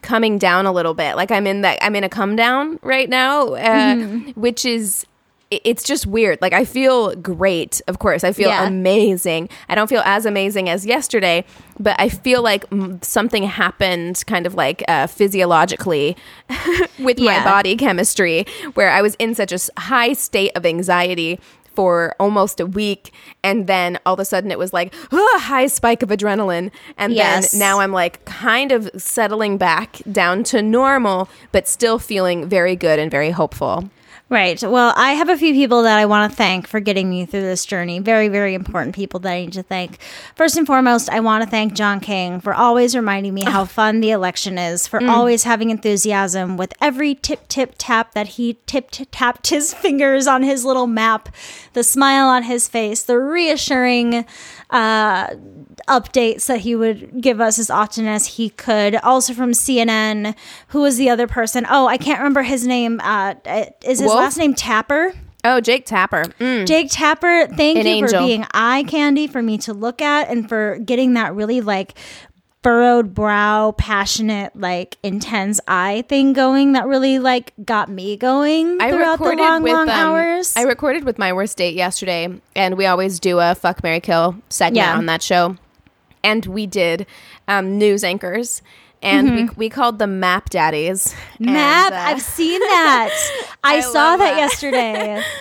S1: coming down a little bit. Like I'm in that I'm in a come down right now, uh, which is it's just weird. Like I feel great, of course. I feel
S2: Yeah.
S1: amazing. I don't feel as amazing as yesterday, but I feel like something happened kind of like uh, physiologically with my body chemistry where I was in such a high state of anxiety for almost a week and then all of a sudden it was like "Ah, high spike of adrenaline and
S2: Yes.
S1: then now I'm like kind of settling back down to normal but still feeling very good and very hopeful.
S2: Right. Well, I have a few people that I want to thank for getting me through this journey. Very, very important people that I need to thank. First and foremost, I want to thank John King for always reminding me how fun the election is, for mm. always having enthusiasm with every tip, tip, tap that he tipped, tapped his fingers on his little map, the smile on his face, the reassuring uh, updates that he would give us as often as he could. Also from CNN, who was the other person? Oh, I can't remember his name. Uh, is his
S1: Wolf?
S2: last name Tapper?
S1: Oh, Jake Tapper. Mm.
S2: Jake Tapper, thank
S1: An
S2: you for being eye candy for me to look at and for getting that really like furrowed brow, passionate, like intense eye thing going that really like got me going
S1: I
S2: throughout the long,
S1: with
S2: long
S1: um,
S2: hours.
S1: I recorded with my worst date yesterday, and we always do a fuck Mary Kill segment
S2: Yeah.
S1: on that show. And we did um, news anchors, and we, we called them Map Daddies.
S2: Mm-hmm. Map,
S1: And, uh,
S2: I've seen that. I,
S1: I
S2: saw that,
S1: that.
S2: yesterday.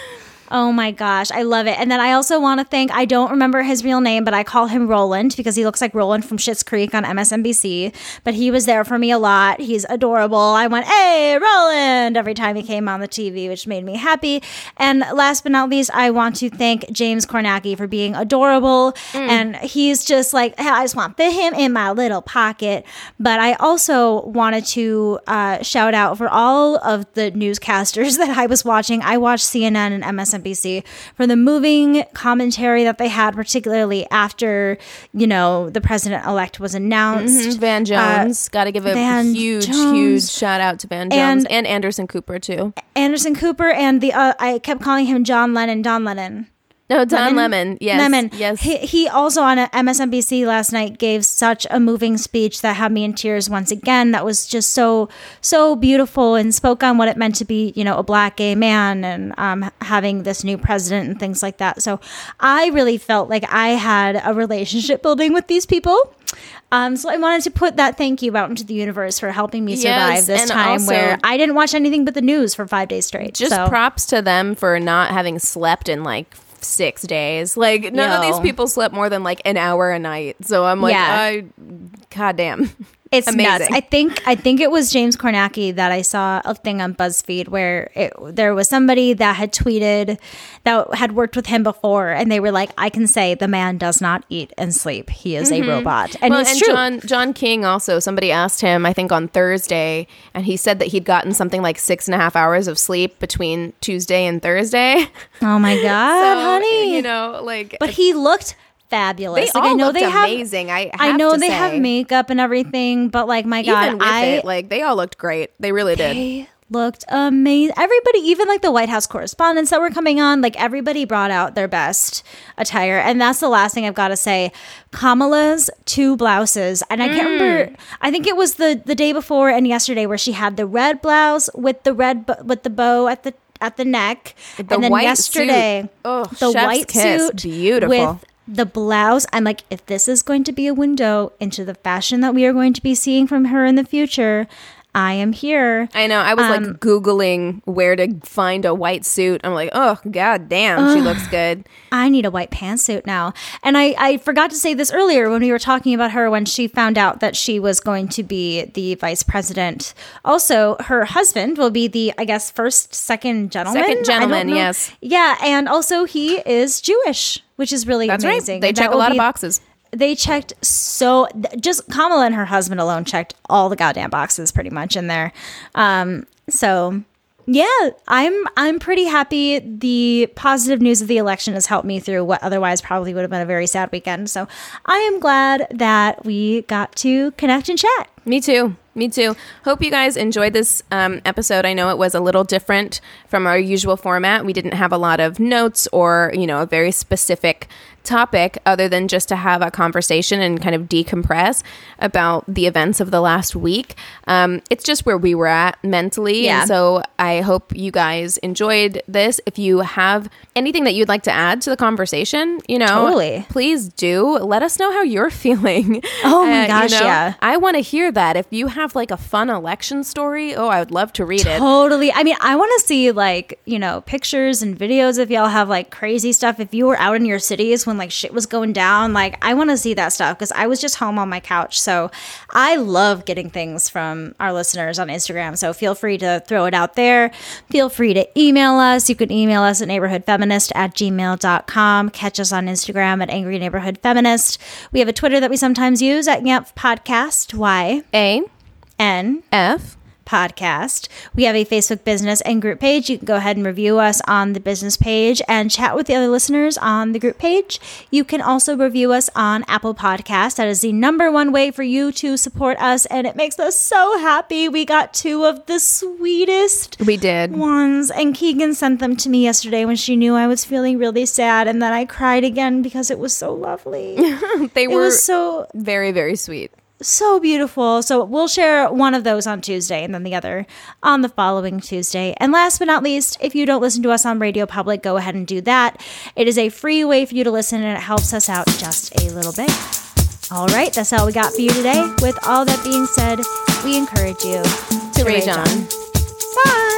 S2: Oh my gosh, I love it. And then I also want to thank, I don't remember his real name, but I call him Roland because he looks like Roland from Schitt's Creek on MSNBC. But he was there for me a lot. He's adorable. I went, hey, Roland, every time he came on the TV, which made me happy. And last but not least, I want to thank James Kornacki for being adorable. And he's just like, hey, I just want to fit him in my little pocket. But I also wanted to uh, shout out for all of the newscasters that I was watching. I watched CNN and MSNBC for the moving commentary that they had, particularly after, you know, the president elect was announced.
S1: Van Jones. Got to give a
S2: Uh, Van
S1: huge,
S2: Jones.
S1: huge shout out to Van Jones
S2: And-
S1: and, Anderson Cooper too.
S2: Anderson Cooper and the, uh, I kept calling him John Lennon, Don Lennon.
S1: No, Don Lemon. Yes,
S2: Lemon.
S1: yes.
S2: He, he also on MSNBC last night gave such a moving speech that had me in tears once again. That was just so so beautiful and spoke on what it meant to be, you know, a black gay man and um, having this new president and things like that. So I really felt like I had a relationship building with these people. Um, so I wanted to put that thank you out into the universe for helping me survive
S1: Yes,
S2: this time
S1: also-
S2: where I didn't watch anything but the news for five days straight.
S1: Just
S2: so.
S1: props to them for not having slept in like six days. Like none of these people slept more than like an hour a night. So I'm like,
S2: Yeah.
S1: I, god
S2: It's nuts.
S1: Amazing.
S2: I think I think it was James Kornacki that I saw a thing on BuzzFeed where it, there was somebody that had tweeted that had worked with him before, and they were like, "I can say the man does not eat and sleep. He is a mm-hmm. robot," and
S1: well,
S2: it's
S1: and
S2: true.
S1: John John King also. Somebody asked him, I think on Thursday, and he said that he'd gotten something like six and a half hours of sleep between Tuesday and Thursday.
S2: oh my god,
S1: So,
S2: honey!
S1: you know, like
S2: but he looked fabulous.
S1: They
S2: like, I
S1: all
S2: know
S1: looked
S2: they have
S1: amazing. I
S2: I know they
S1: say.
S2: have makeup and everything, but like my god, I
S1: it, like they all looked great. They really did.
S2: Looked amazing. Everybody, even like the White House correspondents that were coming on, like everybody brought out their best attire. And that's the last thing I've got to say. Kamala's two blouses, and I can't
S1: Mm.
S2: remember. I think it was the the day before and yesterday where she had the red blouse with the red bo- with the bow at the at the neck,
S1: The
S2: and then yesterday.
S1: Oh,
S2: the white
S1: kiss.
S2: suit
S1: Beautiful.
S2: with the blouse. I'm like, if this is going to be a window into the fashion that we are going to be seeing from her in the future, I am here.
S1: I know. I was
S2: Um,
S1: like googling where to find a white suit. I'm like, oh god damn, she looks good.
S2: I need a white pantsuit now. And I, I forgot to say this earlier when we were talking about her when she found out that she was going to be the vice president. Also, her husband will be the, I guess, first, second gentleman.
S1: Second gentleman, yes.
S2: Yeah. And also, he is Jewish, which is really
S1: That's
S2: amazing.
S1: right. They
S2: And
S1: check a lot of boxes.
S2: They checked so just Kamala and her husband alone checked all the goddamn boxes pretty much in there. Um, so yeah, I'm I'm pretty happy. The positive news of the election has helped me through what otherwise probably would have been a very sad weekend. So I am glad that we got to connect and chat.
S1: Me too. Me too. Hope you guys enjoyed this um, episode. I know it was a little different from our usual format. We didn't have a lot of notes or, you know, a very specific topic other than just to have a conversation and kind of decompress about the events of the last week. Um, it's just where we were at mentally.
S2: Yeah.
S1: And so I hope you guys enjoyed this. If you have anything that you'd like to add to the conversation, you know,
S2: Totally.
S1: please do. Let us know how you're feeling.
S2: Oh my
S1: Uh,
S2: gosh, yeah.
S1: I want to hear that. If you have like a fun election story, oh, I would love to read it.
S2: Totally. I mean, I want to see like, you know, pictures and videos if y'all have like crazy stuff. If you were out in your cities when like shit was going down, like I want to see that stuff because I was just home on my couch. So I love getting things from our listeners on Instagram. So feel free to throw it out there. Feel free to email us. You can email us at neighborhoodfeminist at gmail.com. Catch us on Instagram at angry neighborhood feminist. We have a Twitter that we sometimes use at YANF Podcast. Y
S1: A
S2: N
S1: F.
S2: podcast. We have a Facebook business and group page. You can go ahead and review us on the business page and chat with the other listeners on the group page. You can also review us on Apple Podcast. That is the number one way for you to support us, and it makes us so happy. We got two of the sweetest
S1: We did.
S2: ones, and Keegan sent them to me yesterday when she knew I was feeling really sad, and then I cried again because it was so lovely.
S1: They
S2: it
S1: were
S2: was so
S1: very, very sweet.
S2: So beautiful. So we'll share one of those on Tuesday and then the other on the following Tuesday. And last but not least, if you don't listen to us on Radio Public, go ahead and do that. It is a free way for you to listen and it helps us out just a little bit. All right, that's all we got for you today. With all that being said, we encourage you
S1: To rage on.
S2: Bye.